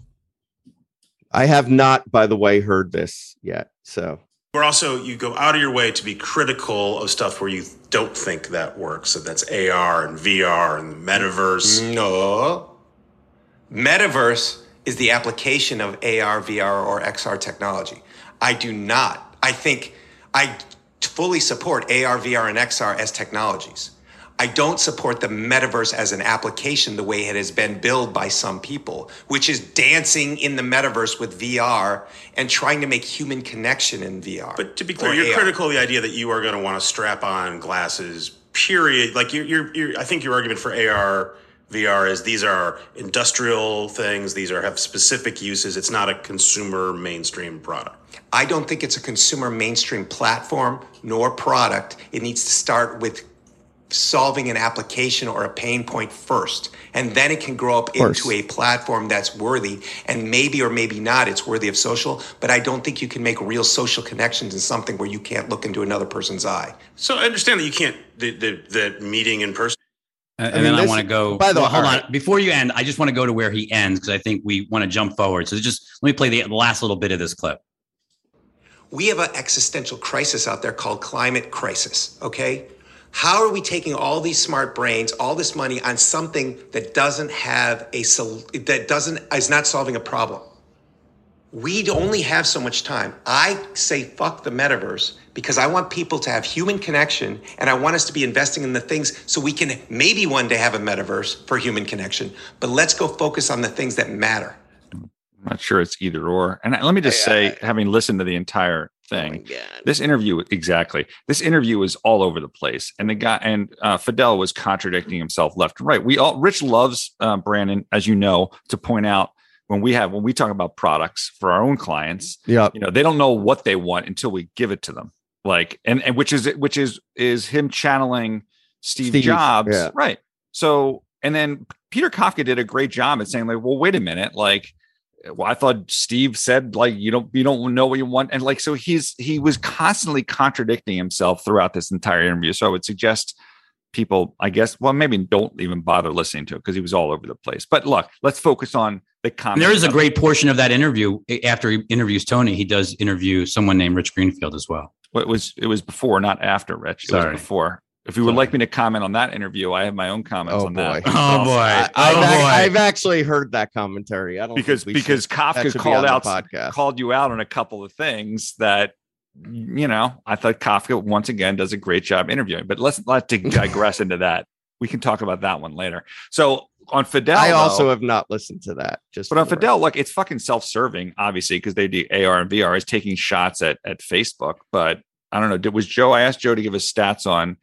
I have not, by the way, heard this yet. So We're also you go out of your way to be critical of stuff where you don't think that works. So that's AR and VR and metaverse. No. Metaverse is the application of AR, VR, or XR technology. I do not. I think I fully support AR, VR, and XR as technologies. I don't support the metaverse as an application the way it has been billed by some people, which is dancing in the metaverse with VR and trying to make human connection in VR. But to be clear, you're AR. critical of the idea that you are going to want to strap on glasses. Period. Like you're, you're, you're, I think your argument for AR, VR is these are industrial things. These are have specific uses. It's not a consumer mainstream product. I don't think it's a consumer mainstream platform nor product. It needs to start with solving an application or a pain point first. And then it can grow up into a platform that's worthy. And maybe or maybe not, it's worthy of social. But I don't think you can make real social connections in something where you can't look into another person's eye. So I understand that you can't the the, the meeting in person. And, I mean, then I want to go. by the well, hold all on. Before you end, I just want to go to where he ends because I think we want to jump forward. So just let me play the, the last little bit of this clip. we have an existential crisis out there called climate crisis okay how are we taking all these smart brains all this money on something that doesn't have a sol- that doesn't is not solving a problem we only have so much time. I say fuck the metaverse because i want people to have human connection and i want us to be investing in the things so we can maybe one day have a metaverse for human connection. But let's go focus on the things that matter. I'm not sure it's either or. And let me just say, having listened to the entire thing, this interview exactly. This interview was all over the place. And the guy and uh, Fadell was contradicting himself left and right. We all rich loves uh, brandon as you know to point out when we have when we talk about products for our own clients yeah, you know they don't know what they want until we give it to them like and, and which is which is is him channeling steve, Steve, jobs yeah. right so and then peter kafka did a great job at saying like well wait a minute like well, I thought Steve said like you don't you don't know what you want, and like so he's he was constantly contradicting himself throughout this entire interview. So I would suggest people, I guess, well, maybe don't even bother listening to it because he was all over the place. But look, let's focus on the comment. there is a great portion of that interview eh, after he interviews Tony. He does interview someone named Rich Greenfield as well. Well, it was it was before, not after, Rich. It Sorry. was before. If you would Sorry. like me to comment on that interview, I have my own comments Oh, on that. Oh boy! I, oh have boy! I've actually heard that commentary. I don't think because we because should- Kafka called out podcast. called you out on a couple of things that you know I thought Kafka once again does a great job interviewing. But let's not dig- digress into that. We can talk about that one later. So on Fadell, I also though- have not listened to that. Just but on Fadell, look, it's fucking self-serving, obviously, because they do AR and VR is taking shots at at Facebook. But I don't know. Did was Joe? I asked Joe to give us stats on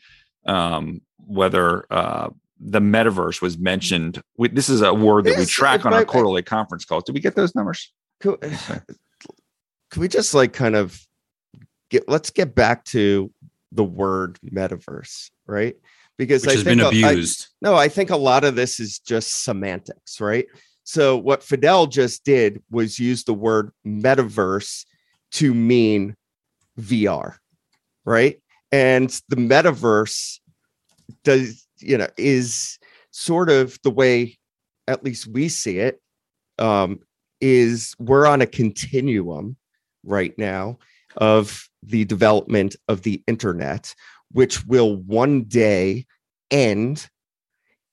um, whether uh, the metaverse was mentioned. We, this is a word that we track on our quarterly conference calls. Did we get those numbers? Could, could we just like kind of get let's get back to the word metaverse, right? Because Which I has think been a- I- abused. no, I think a lot of this is just semantics, right? So what Fadell just did was use the word metaverse to mean VR, right? And the metaverse does, you know, is sort of the way at least we see it um is we're on a continuum right now of the development of the internet which will one day end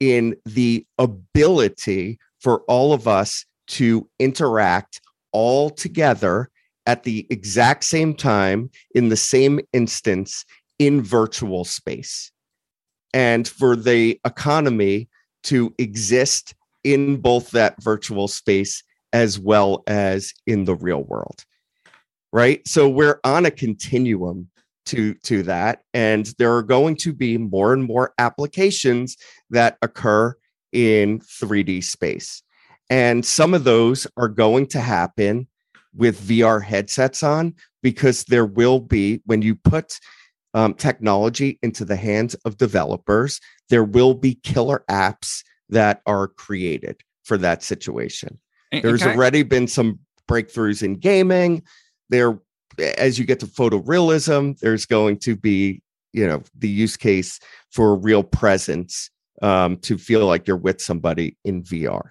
in the ability for all of us to interact all together at the exact same time in the same instance in virtual space. And for the economy to exist in both that virtual space as well as in the real world right? So we're on a continuum to to that and there are going to be more and more applications that occur in 3D space and some of those are going to happen with VR headsets on because there will be when you put um, technology into the hands of developers there will be killer apps that are created for that situation. There's already been some breakthroughs in gaming. There as you get to photorealism there's going to be you know the use case for real presence um, to feel like you're with somebody in vr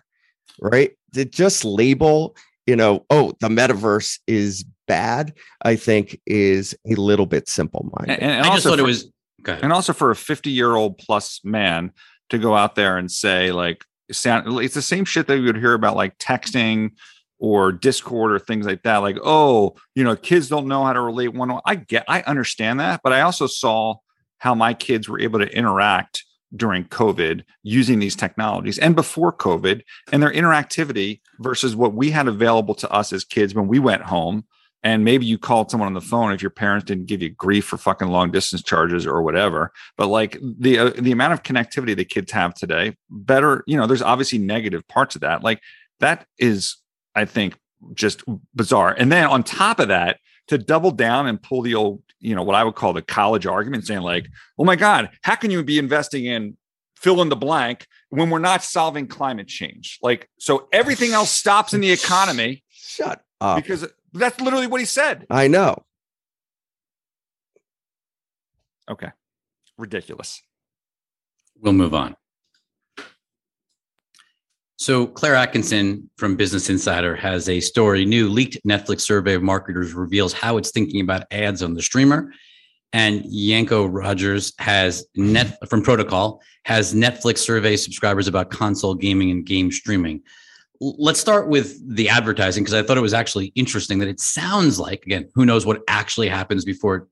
right to just label you know oh the metaverse is bad i think is a little bit simple minded and, and I just also thought it for- was. Go ahead. and also for a 50 year old plus man to go out there and say like sound it's the same shit that we would hear about like texting or discord or things like that like oh you know kids don't know how to relate one i get i understand that but i also saw how my kids were able to interact during covid using these technologies and before covid and their interactivity versus what we had available to us as kids when we went home. And maybe you called someone on the phone if your parents didn't give you grief for fucking long distance charges or whatever but like the uh, the amount of connectivity that kids have today better you know there's obviously negative parts of that like that is i think just bizarre. And then on top of that to double down and pull the old you know what i would call the college argument saying like oh my god how can you be investing in fill in the blank when we're not solving climate change? Like so everything else stops in the economy. Shut up. Because that's literally what he said. I know. Okay. Ridiculous. We'll move on. So, Claire Atkinson from Business Insider has a story. New leaked Netflix survey of marketers reveals how it's thinking about ads on the streamer. And Janko Roettgers has net from Protocol has Netflix survey subscribers about console gaming and game streaming. Let's start with the advertising because I thought it was actually interesting that it sounds like again, who knows what actually happens before it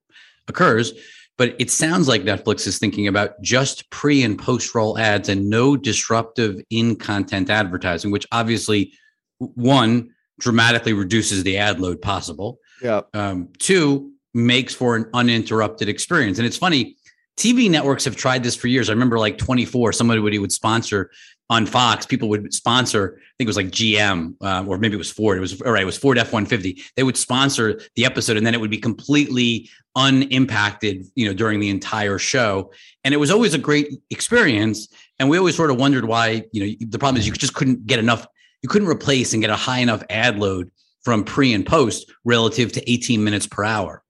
occurs, but it sounds like Netflix is thinking about just pre and post roll ads and no disruptive in content advertising, which obviously, one, dramatically reduces the ad load possible. yeah Um, two, makes for an uninterrupted experience. And it's funny, TV networks have tried this for years. I remember like 24, somebody would, would sponsor on Fox, people would sponsor, I think it was like GM, uh, or maybe it was Ford. It was, all right, it was Ford F 150. They would sponsor the episode and then it would be completely unimpacted, you know, during the entire show. And it was always a great experience. And we always sort of wondered why, you know, the problem is you just couldn't get enough, you couldn't replace and get a high enough ad load from pre and post relative to 18 minutes per hour.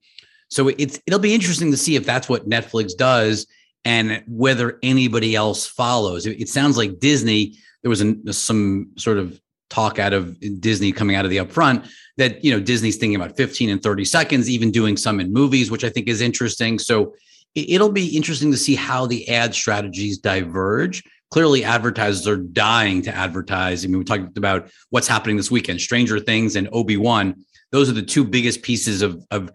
So it's it'll be interesting to see if that's what Netflix does and whether anybody else follows. It, sounds like Disney. There was an, some sort of talk out of Disney coming out of the upfront that you know Disney's thinking about 15 and 30 seconds, even doing some in movies, which I think is interesting. So it, it'll be interesting to see how the ad strategies diverge. Clearly, advertisers are dying to advertise. I mean, we talked about what's happening this weekend: Stranger Things and Obi Wan. Those are the two biggest pieces of of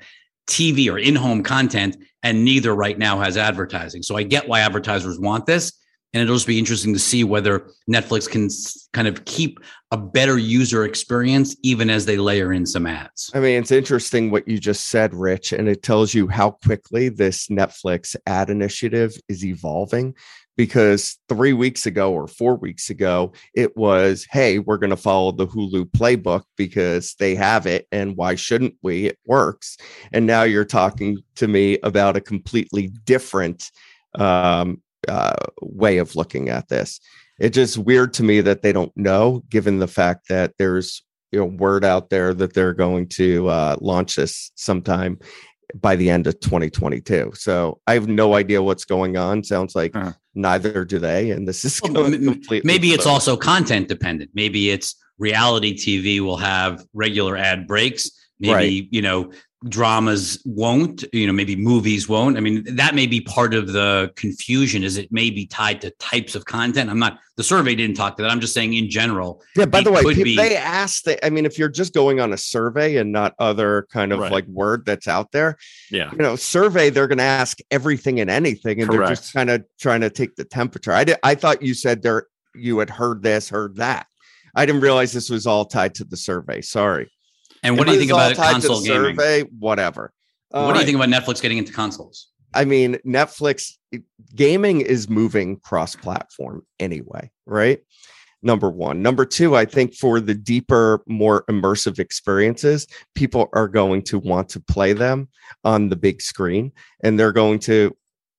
TV or in-home content, and neither right now has advertising. So I get why advertisers want this, and it'll just be interesting to see whether Netflix can kind of keep a better user experience even as they layer in some ads. I mean, it's interesting what you just said, Rich, and it tells you how quickly this Netflix ad initiative is evolving because three weeks ago or four weeks ago, it was, hey, we're going to follow the Hulu playbook because they have it. And why shouldn't we? It works. And now you're talking to me about a completely different um, uh, way of looking at this. It's just weird to me that they don't know, given the fact that there's you know word out there that they're going to uh, launch this sometime by the end of 2022. So I have no idea what's going on. Sounds like Uh. neither do they. And this is Well, going m- completely Maybe it's so- also content dependent. Maybe it's reality TV will have regular ad breaks. Maybe, Right. you know, dramas won't, you know, maybe movies won't. I mean, that may be part of the confusion is it may be tied to types of content. I'm not the survey didn't talk to that. I'm just saying in general. Yeah, by the way, could pe- be- they asked that. I mean, if you're just going on a survey and not other kind of Right. like word that's out there, Yeah. you know, survey, they're going to ask everything and anything, and they're just kind of trying to take the temperature. I did, I thought you said there you had heard this, heard that. I didn't realize this was all tied to the survey. Sorry. And what do you think about tied to the console gaming? Survey, whatever. What do you Um, think about Netflix getting into consoles? I mean, Netflix gaming is moving cross platform anyway, right? Number one. Number two, I think for the deeper, more immersive experiences, people are going to want to play them on the big screen and they're going to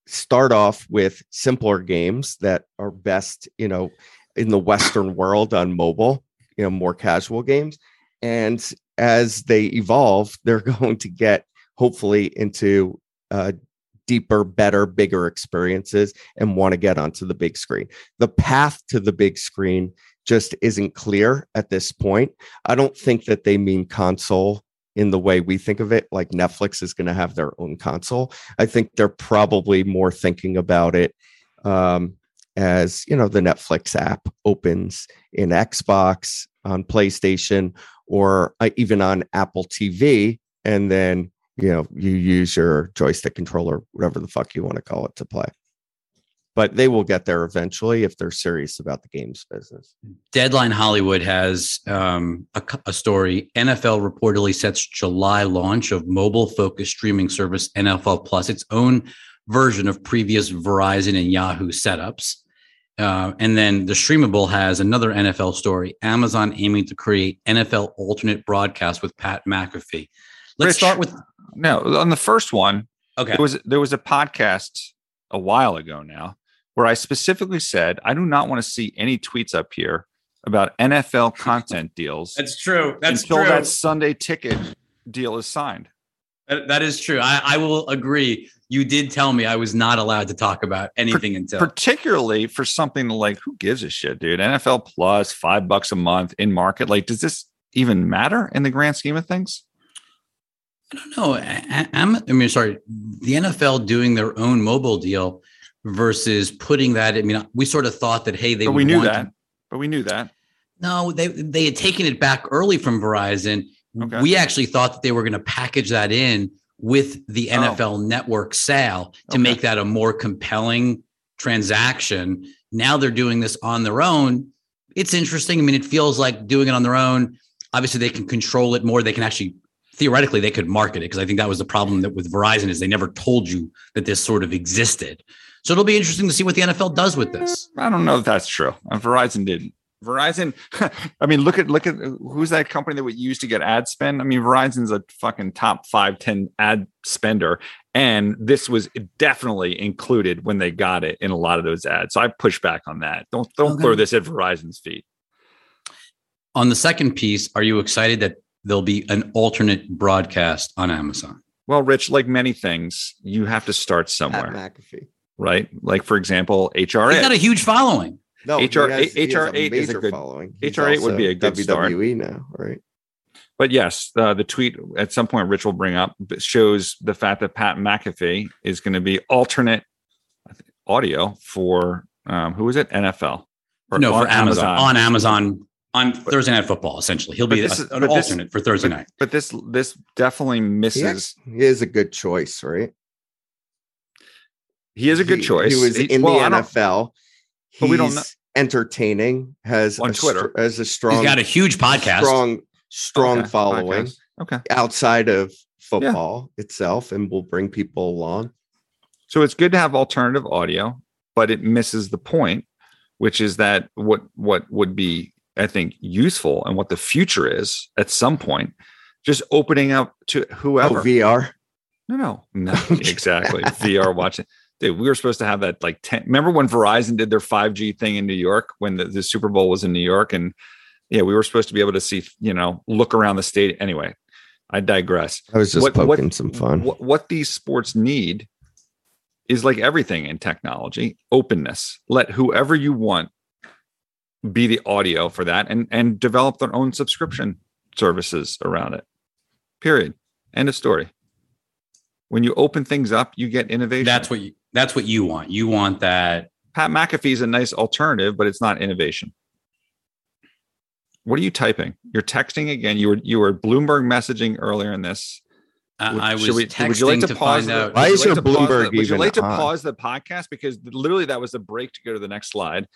start off with simpler games that are best, you know, in the Western world on mobile, you know, more casual games. And as they evolve, they're going to get hopefully into uh, deeper, better, bigger experiences and want to get onto the big screen. The path to the big screen just isn't clear at this point. I don't think that they mean console in the way we think of it, like Netflix is going to have their own console. I think they're probably more thinking about it um, as, you know, the Netflix app opens in Xbox, on PlayStation, or uh, even on Apple TV. And then you know you use your joystick controller whatever the fuck you want to call it to play but they will get there eventually if they're serious about the games business Deadline Hollywood has um, a, a story. NFL reportedly sets July launch of mobile focused streaming service NFL Plus, its own version of previous Verizon and Yahoo setups. Uh, and then the streamable has another NFL story Amazon aiming to create NFL alternate broadcast with Pat McAfee. Let's Rich. start with. No, on the first one, Okay. there was there was a podcast a while ago now where I specifically said I do not want to see any tweets up here about NFL content deals That's true. That's until true. that Sunday ticket deal is signed. That- that is true. I, I will agree. You did tell me I was not allowed to talk about anything until. Particularly for something like who gives a shit, dude? NFL Plus, five bucks a month in market. Like, does this even matter in the grand scheme of things? I don't know. I, I'm, I mean, sorry, the NFL doing their own mobile deal versus putting that. I mean, we sort of thought that hey, they But we knew to- that. But we knew that. no, they they had taken it back early from Verizon. Okay. We actually thought that they were going to package that in with the Oh. NFL Network sale to Okay. make that a more compelling transaction. Now they're doing this on their own. It's interesting. I mean, it feels like doing it on their own. Obviously, they can control it more. They can actually theoretically they could market it because I think that was the problem that with Verizon is they never told you that this sort of existed. So it'll be interesting to see what the NFL does with this. I don't know if that's true. Verizon didn't. Verizon, I mean, look at look at who's that company that would use to get ad spend. I mean, Verizon's a fucking top five, 10 ad spender. And this was definitely included when they got it in a lot of those ads. So I push back on that. Don't don't Okay. throw this at Verizon's feet. On the second piece, are you excited that there'll be an alternate broadcast on Amazon? Well, Rich, like many things, you have to start Pat somewhere, McAfee. right? Like for example, He's HRA. got a huge following. No, HR has- HR8 is a good- following. He's HR8 would be a good start. WWE now, right? But yes, uh, the tweet at some point Rich will bring up shows the fact that Pat McAfee is going to be alternate audio for um, who is it? NFL. Or no, for on Amazon. on Amazon on But- Thursday Night Football. Essentially, he'll be this a- is- an but this- alternate for Thursday night. But this this definitely He, misses. act- he is a good choice, right? He is a good He- choice. He was He- in well, I the don't- NFL. But we don't know- entertaining. Has On a str- Twitter. has a strong. He's got a huge podcast. Strong, strong Okay, following podcast. Okay. outside of football itself, and will bring people along. So it's good to have alternative audio. but it misses the point, which is that what what would be, I think, useful and what the future is at some point, just opening up to Oh, whoever. VR. no, no, no, exactly. VR watching. Dude, we were supposed to have that like 10. Remember when Verizon did their 5G thing in New York when the, the Super Bowl was in New York? And yeah, we were supposed to be able to see, you know, look around the state. Anyway, I digress I was just What- poking what- some fun. what, what these sports need is like everything in technology openness let whoever you want be the audio for that and and develop their own subscription services around it period end of story when you open things up you get innovation That's what you that's what you want. You want that pat mcafee is a nice alternative but it's not innovation what are you typing you're texting again you were you were bloomberg messaging earlier in this I, Would- I was we- texting would you like to, to pause find the- out. Why is your like Bloomberg the- Would you like to on? pause the podcast because literally that was the break to go to the next slide?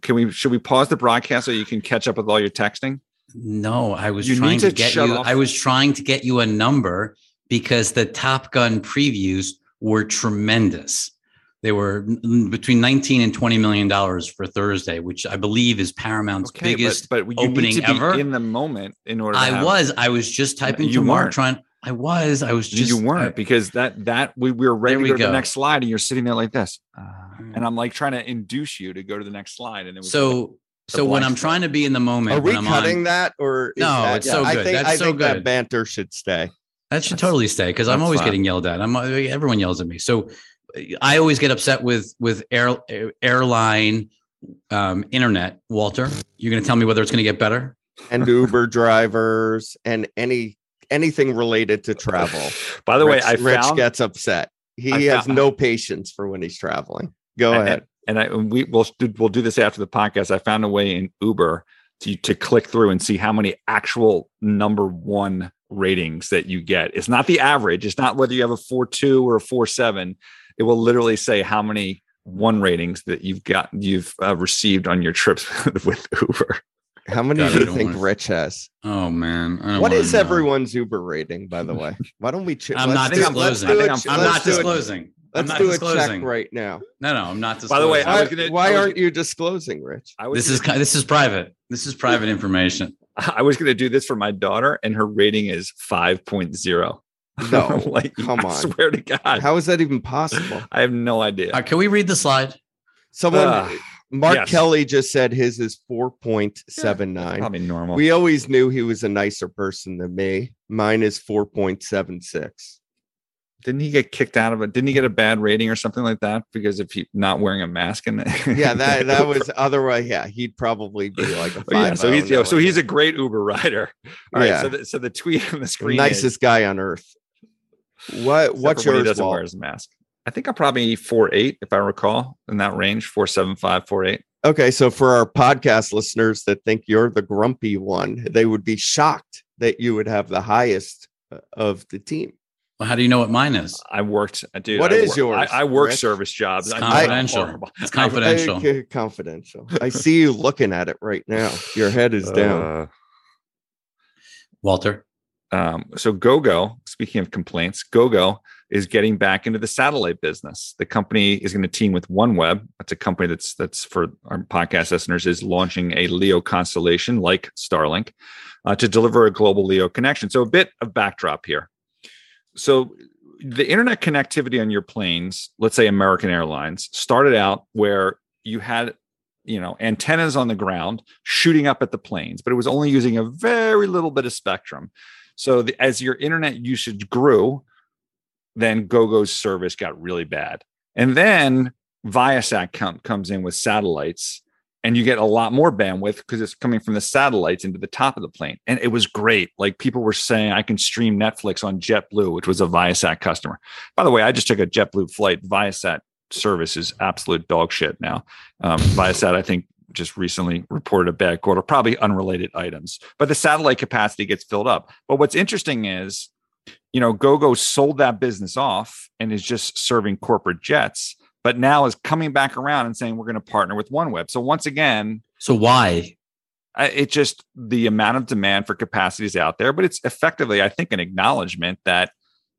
Can we? Should we pause the broadcast so you can catch up with all your texting? No, I was You trying to, to get you. off. I was trying to get you a number because the Top Gun previews were tremendous. They were between 19 and 20 million dollars for Thursday, which I believe is Paramount's Okay, biggest. but, but you opening need to be ever. in the moment in order. To I have- was. I was just typing You to Mark weren't. trying. I was. I was just. you weren't I- because that that we, we were ready There to we go, to go. the next slide and you're sitting there like this, uh, and I'm like trying to induce you to go to the next slide, and it was so a so when I'm trying to be in the moment, Are we when I'm cutting on, that or is No, that, it's so I good. think That's I so think that good. banter should stay. That should That's- totally stay because I'm always fine. getting yelled at. I'm everyone yells at me. So I always get upset with with air, airline um, internet. Walter, you're going to tell me whether it's going to get better? And Uber drivers and any anything related to travel. By the way, Rich, I Rich found gets upset. He I has found- no patience for when he's traveling. Go and- ahead. and I and we will do, we'll do this after the podcast. I found a way in Uber to to click through and see how many actual number one ratings that you get. It's not the average. It's not whether you have a four two or a four seven. It will literally say how many one ratings that you've got you've uh, received on your trips with Uber. How many God, do you think wanna- Rich has? Oh man, what is don't What wanna is know. everyone's Uber rating, by the way? Why don't we? Ch- I'm not do- disclosing. do I a think I'm- ch- I'm not do a- disclosing. I'm Let's not do a check right now. No, no, I'm not disclosing. By the way, disclosing. I Why, was gonna- why I was aren't gonna- you disclosing, Rich? I was this is gonna- ki- this is private. This is private information. I was going to do this for my daughter, and her rating is five No, like come I on. swear to God, How is that even possible? I have no idea. Uh, can we read the slide? Someone, Ugh, Mark yes. Kelly just said his is four point seven nine. Probably normal. We always knew he was a nicer person than me. Mine is four point seven six. Didn't he get kicked out of it? Didn't he get a bad rating or something like that because if he not wearing a mask? In the Yeah, that that was otherwise. Yeah, he'd probably be like a Oh, yeah, five. so he's yeah, so he's a great Uber rider. All right, Yeah. so the, so the tweet on the screen nicest is, guy on earth. What except what's when he doesn't Walt? wear his mask. I think I'm probably four eight if I recall in that range, four seven five, four eight. Okay, so for our podcast listeners that think you're the grumpy one, they would be shocked that you would have the highest uh, of the team. Well, how do you know what mine is? I worked. uh, Dude, What I is work- yours, I, I work Rich? service jobs. It's I know I'm confidential. horrible. It's confidential. I- confidential. I see you looking at it right now. Your head is down. Uh, Walter. Um, so GoGo, speaking of complaints, GoGo is getting back into the satellite business. The company is going to team with OneWeb. That's a company that's that's for our podcast listeners is launching a LEO constellation like Starlink uh, to deliver a global LEO connection. So a bit of backdrop here. So the internet connectivity on your planes, let's say American Airlines, started out where you had you know antennas on the ground shooting up at the planes, but it was only using a very little bit of spectrum. So the, as your internet usage grew, then GoGo's service got really bad. And then Viasat com- comes in with satellites and you get a lot more bandwidth because it's coming from the satellites into the top of the plane. And it was great. Like people were saying, I can stream Netflix on JetBlue, which was a Viasat customer. By the way, I just took a JetBlue flight. Viasat service is absolute dog shit now. Um, Viasat, I think, just recently reported a bad quarter, probably unrelated items, but the satellite capacity gets filled up. But what's interesting is, you know, GoGo sold that business off and is just serving corporate jets, but now is coming back around and saying we're going to partner with OneWeb. So once again, So why? It just the amount of demand for capacity is out there, but it's effectively, I think, an acknowledgement that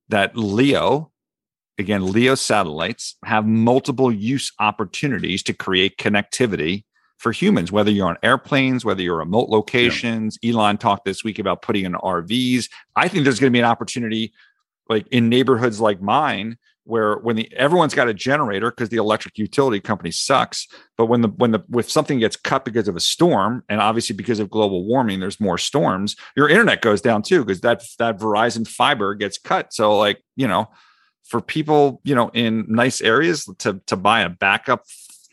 that Leo again, LEO satellites have multiple use opportunities to create connectivity for humans, whether you're on airplanes, whether you're remote locations. Yeah. Elon talked this week about putting in RVs. I think there's going to be an opportunity like in neighborhoods like mine where when the everyone's got a generator because the electric utility company sucks but when the when the if something gets cut because of a storm and obviously because of global warming there's more storms your internet goes down too because that that verizon fiber gets cut. So like you know for people you know in nice areas to to buy a backup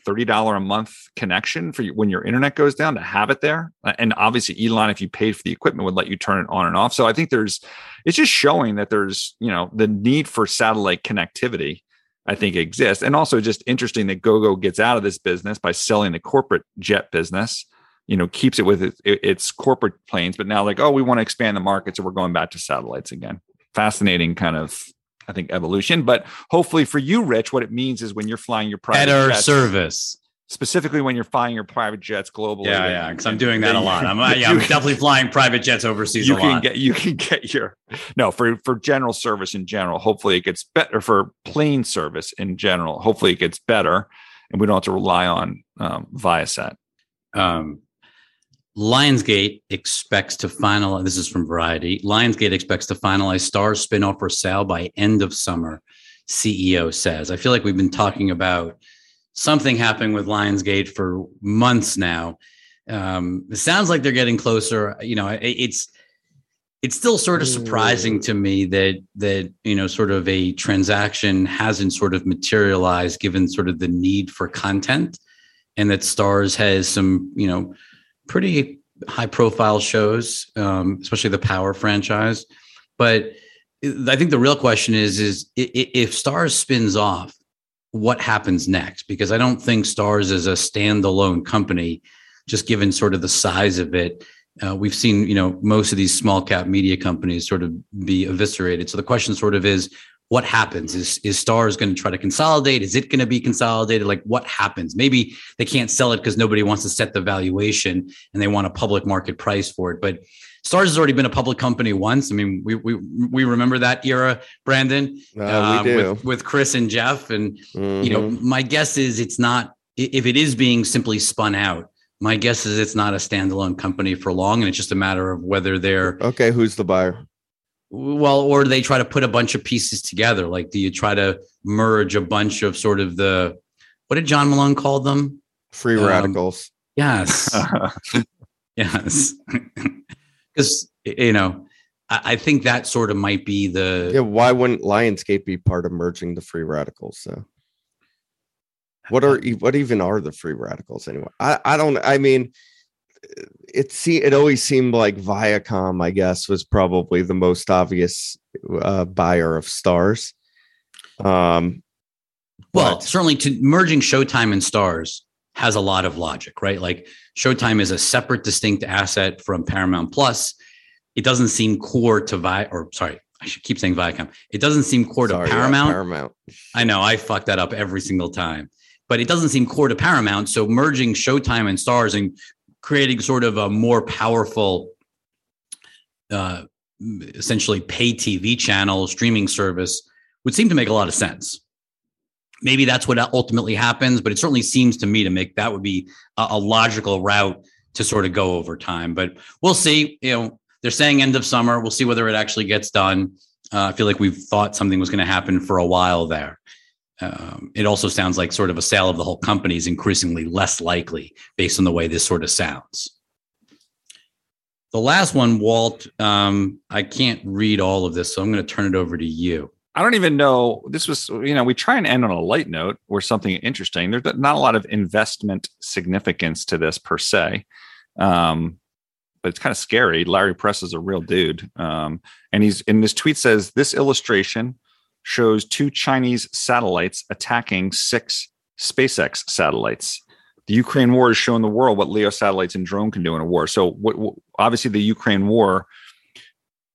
$30 a month connection for you when your internet goes down to have it there. And obviously Elon, if you paid for the equipment would let you turn it on and off. So I think there's, it's just showing that there's, you know, the need for satellite connectivity, I think exists. And also just interesting that GoGo gets out of this business by selling the corporate jet business, you know, keeps it with its, its corporate planes, but now like, oh, we want to expand the market. So we're going back to satellites again. Fascinating kind of I think evolution. But hopefully for you, Rich, what it means is when you're flying your private better jets, service. Specifically, when you're flying your private jets globally. Yeah, yeah, because I'm doing that a lot. I'm, yeah, I'm definitely flying private jets overseas you a can lot. Get, you can get your no for for general service in general. Hopefully, it gets better for plane service in general. Hopefully, it gets better, and we don't have to rely on um, Viasat. Um, Lionsgate expects to finalize. This is from Variety. Lionsgate expects to finalize Starz spinoff for sale by end of summer. CEO says. I feel like we've been talking about something happening with Lionsgate for months now. Um, it sounds like they're getting closer. You know, it, it's it's still sort of surprising to me that that you know sort of a transaction hasn't sort of materialized given sort of the need for content and that Starz has some you know pretty high profile shows, um, especially the Power franchise. But I think the real question is is if Starz spins off, what happens next? Because I don't think Starz is a standalone company, just given sort of the size of it. Uh, we've seen, you know, most of these small cap media companies sort of be eviscerated. So the question sort of is, what happens? Is is Starz going to try to consolidate? Is it going to be consolidated? Like what happens? Maybe they can't sell it because nobody wants to set the valuation and they want a public market price for it. But Starz has already been a public company once. I mean, we we we remember that era, Brandon, uh, uh, with, with Chris and Jeff. And mm-hmm. you know, mm-hmm. my guess is it's not if it is being simply spun out. My guess is it's not a standalone company for long, and it's just a matter of whether they're okay. Who's the buyer? Well or do they try to put a bunch of pieces together. Like do you try to merge a bunch of sort of the what did john malone call them? Free um, radicals. yes. Yes. Because you know I, I, think that sort of might be the yeah why wouldn't lionsgate be part of merging the free radicals so what are what even are the free radicals anyway? I i don't i mean it see it always seemed like Viacom, I guess, was probably the most obvious uh, buyer of Starz. Um, well, but, certainly to merging Showtime and Starz has a lot of logic, right? Like Showtime is a separate, distinct asset from Paramount Plus. It doesn't seem core to Vi, or sorry, I should keep saying Viacom. It doesn't seem core sorry, to Paramount. Yeah, Paramount. I know I fuck that up every single time but it doesn't seem core to Paramount. So merging Showtime and Starz and creating sort of a more powerful, uh, essentially pay TV channel streaming service would seem to make a lot of sense. Maybe that's what ultimately happens, but it certainly seems to me to make that would be a, a logical route to sort of go over time. But we'll see. You know, they're saying end of summer. We'll see whether it actually gets done. Uh, I feel like we've thought something was going to happen for a while there um, it also sounds like sort of a sale of the whole company is increasingly less likely based on the way this sort of sounds. The last one, Walt, um, I can't read all of this, so I'm going to turn it over to you. I don't even know. This was, you know, we try and end on a light note or something interesting. There's not a lot of investment significance to this per se. Um, but it's kind of scary. Larry Press is a real dude. Um, and he's in this tweet says this illustration shows two Chinese satellites attacking six SpaceX satellites. The Ukraine war is showing the world what LEO satellites and drone can do in a war. So, what, what, obviously, the Ukraine war,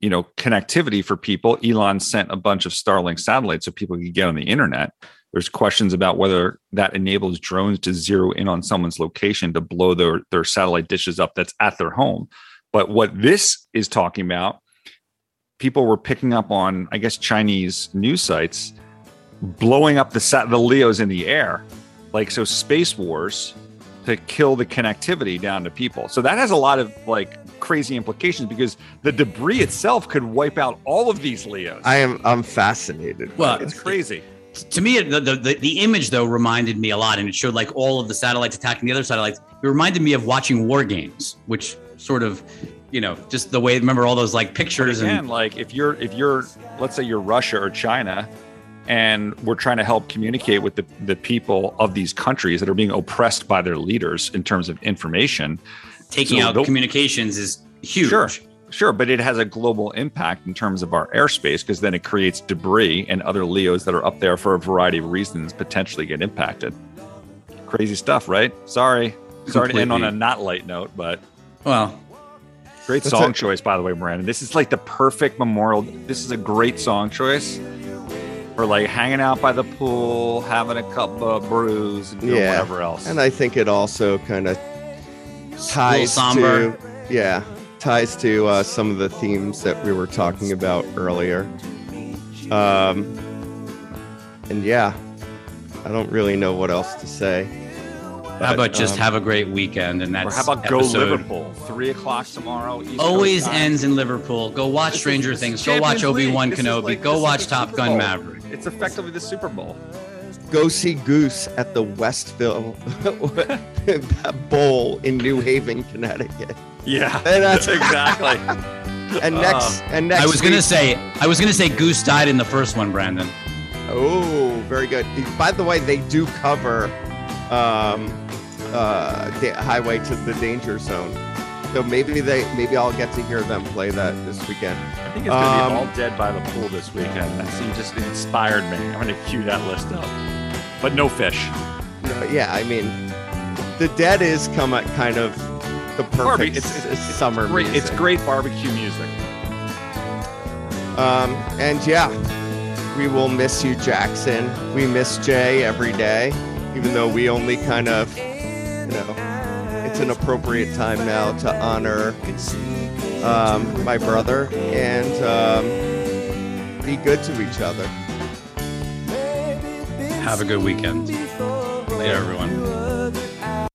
you know, connectivity for people. Elon sent a bunch of Starlink satellites so people could get on the internet. There's questions about whether that enables drones to zero in on someone's location to blow their, their satellite dishes up that's at their home. But what this is talking about people were picking up on, I guess, Chinese news sites blowing up the sat the Leos in the air, like so space wars to kill the connectivity down to people. So that has a lot of like crazy implications because the debris itself could wipe out all of these Leos. I am I'm fascinated. Well, it's crazy. to me the, the the the image though reminded me a lot and it showed like all of the satellites attacking the other satellites it reminded me of watching war games which sort of you know just the way remember all those like pictures Again, and like if you're if you're let's say you're Russia or China and we're trying to help communicate with the, the people of these countries that are being oppressed by their leaders in terms of information. taking So out communications is huge Sure. Sure, but it has a global impact in terms of our airspace because then it creates debris and other Leos that are up there for a variety of reasons potentially get impacted. Crazy stuff, right? Sorry. Sorry to end on a not light note, but well great That's song a- choice, by the way, Miranda. This is like the perfect memorial. This is a great song choice for like hanging out by the pool, having a cup of brews, and doing Yeah. whatever else. And I think it also kind of ties to yeah ties to uh, some of the themes that we were talking about earlier. Um, and yeah, I don't really know what else to say. How about just um, have a great weekend and that's or how about go episode Liverpool? Three o'clock tomorrow. East Coast always time. ends in liverpool go watch This stranger is things go watch Champions League. obi-wan kenobi like- go watch top gun maverick It's effectively the Super Bowl. Go see Goose at the Westville Bowl in New Haven, Connecticut. Yeah, And that's- exactly. And next, and next, i was gonna week- say i was gonna say goose died in the first one brandon Oh, very good. By the way, they do cover um, uh, the highway to the danger zone. So maybe they, maybe I'll get to hear them play that this weekend. I think it's gonna Um, be all dead by the pool this weekend. That scene just inspired me. I'm gonna cue that list up. But no fish. No, yeah, I mean, the Dead is come at kind of the perfect Barbie, it's, it's, it's summer great. It's great barbecue music. Um, and yeah, we will miss you, Jackson. We miss Jay every day, even though we only kind of, you know, it's an appropriate time now to honor um, my brother and um, be good to each other. have a good weekend later everyone